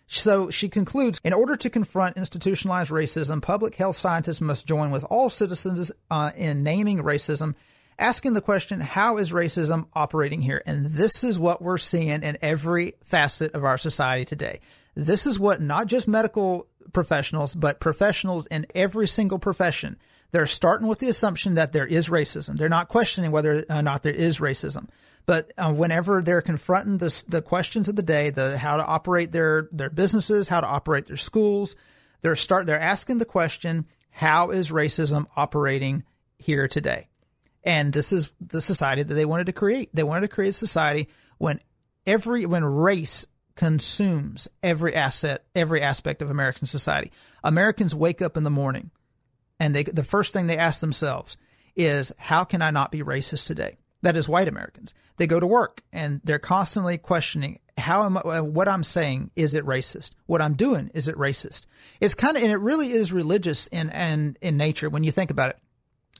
[SPEAKER 2] So she concludes In order to confront institutionalized racism, public health scientists must join with all citizens uh, in naming racism asking the question, how is racism operating here? And this is what we're seeing in every facet of our society today. This is what not just medical professionals, but professionals in every single profession. They're starting with the assumption that there is racism. They're not questioning whether or not there is racism. But uh, whenever they're confronting the questions of the day, the how to operate their their businesses, how to operate their schools, they're start they're asking the question, how is racism operating here today? And this is the society that they wanted to create. They wanted to create a society when every when race consumes every asset, every aspect of American society. Americans wake up in the morning and they the first thing they ask themselves is how can I not be racist today? That is white Americans. They go to work and they're constantly questioning how am I, what I'm saying is it racist? What I'm doing is it racist? It's kind of and it really is religious in and in nature when you think about it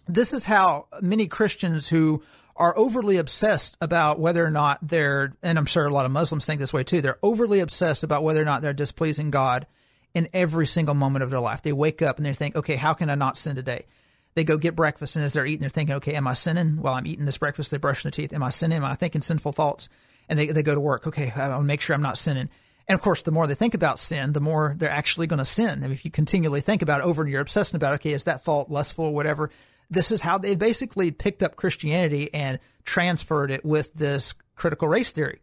[SPEAKER 2] this is how many Christians who are overly obsessed about whether or not they're, and I'm sure a lot of Muslims think this way too, they're overly obsessed about whether or not they're displeasing God in every single moment of their life. They wake up and they think, okay, how can I not sin today? They go get breakfast, and as they're eating, they're thinking, okay, am I sinning while I'm eating this breakfast? They're brushing their teeth. Am I sinning? Am I thinking sinful thoughts? And they, they go to work. Okay, I'll make sure I'm not sinning. And of course, the more they think about sin, the more they're actually going to sin. And if you continually think about it over and you're obsessing about, okay, is that thought lustful or whatever? This is how they basically picked up Christianity and transferred it with this critical race theory.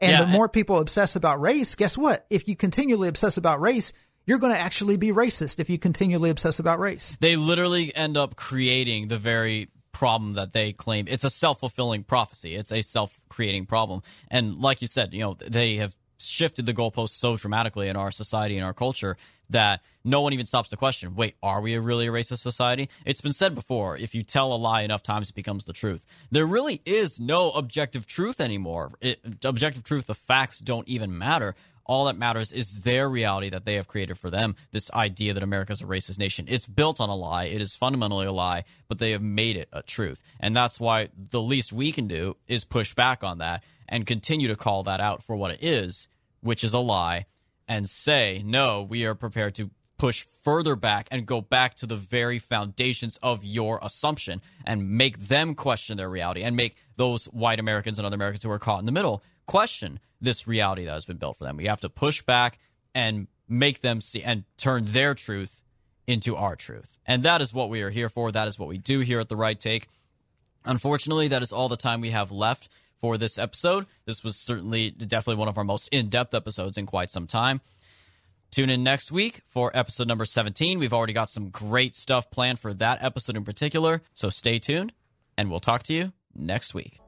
[SPEAKER 2] And yeah, the more people obsess about race, guess what? If you continually obsess about race, you're going to actually be racist if you continually obsess about race.
[SPEAKER 1] They literally end up creating the very problem that they claim. It's a self fulfilling prophecy. It's a self creating problem. And like you said, you know, they have shifted the goalposts so dramatically in our society and our culture that no one even stops to question wait are we a really a racist society? It's been said before if you tell a lie enough times it becomes the truth. There really is no objective truth anymore. It, objective truth the facts don't even matter. All that matters is their reality that they have created for them this idea that america is a racist nation. It's built on a lie. It is fundamentally a lie but they have made it a truth. And that's why the least we can do is push back on that and continue to call that out for what it is which is a lie, and say, no, we are prepared to push further back and go back to the very foundations of your assumption and make them question their reality and make those white Americans and other Americans who are caught in the middle question this reality that has been built for them. We have to push back and make them see and turn their truth into our truth. And that is what we are here for. That is what we do here at The Right Take. Unfortunately, that is all the time we have left for this episode. This was certainly definitely one of our most in depth episodes in quite some time. Tune in next week for episode number 17. We've already got some great stuff planned for that episode in particular. So stay tuned, and we'll talk to you next week.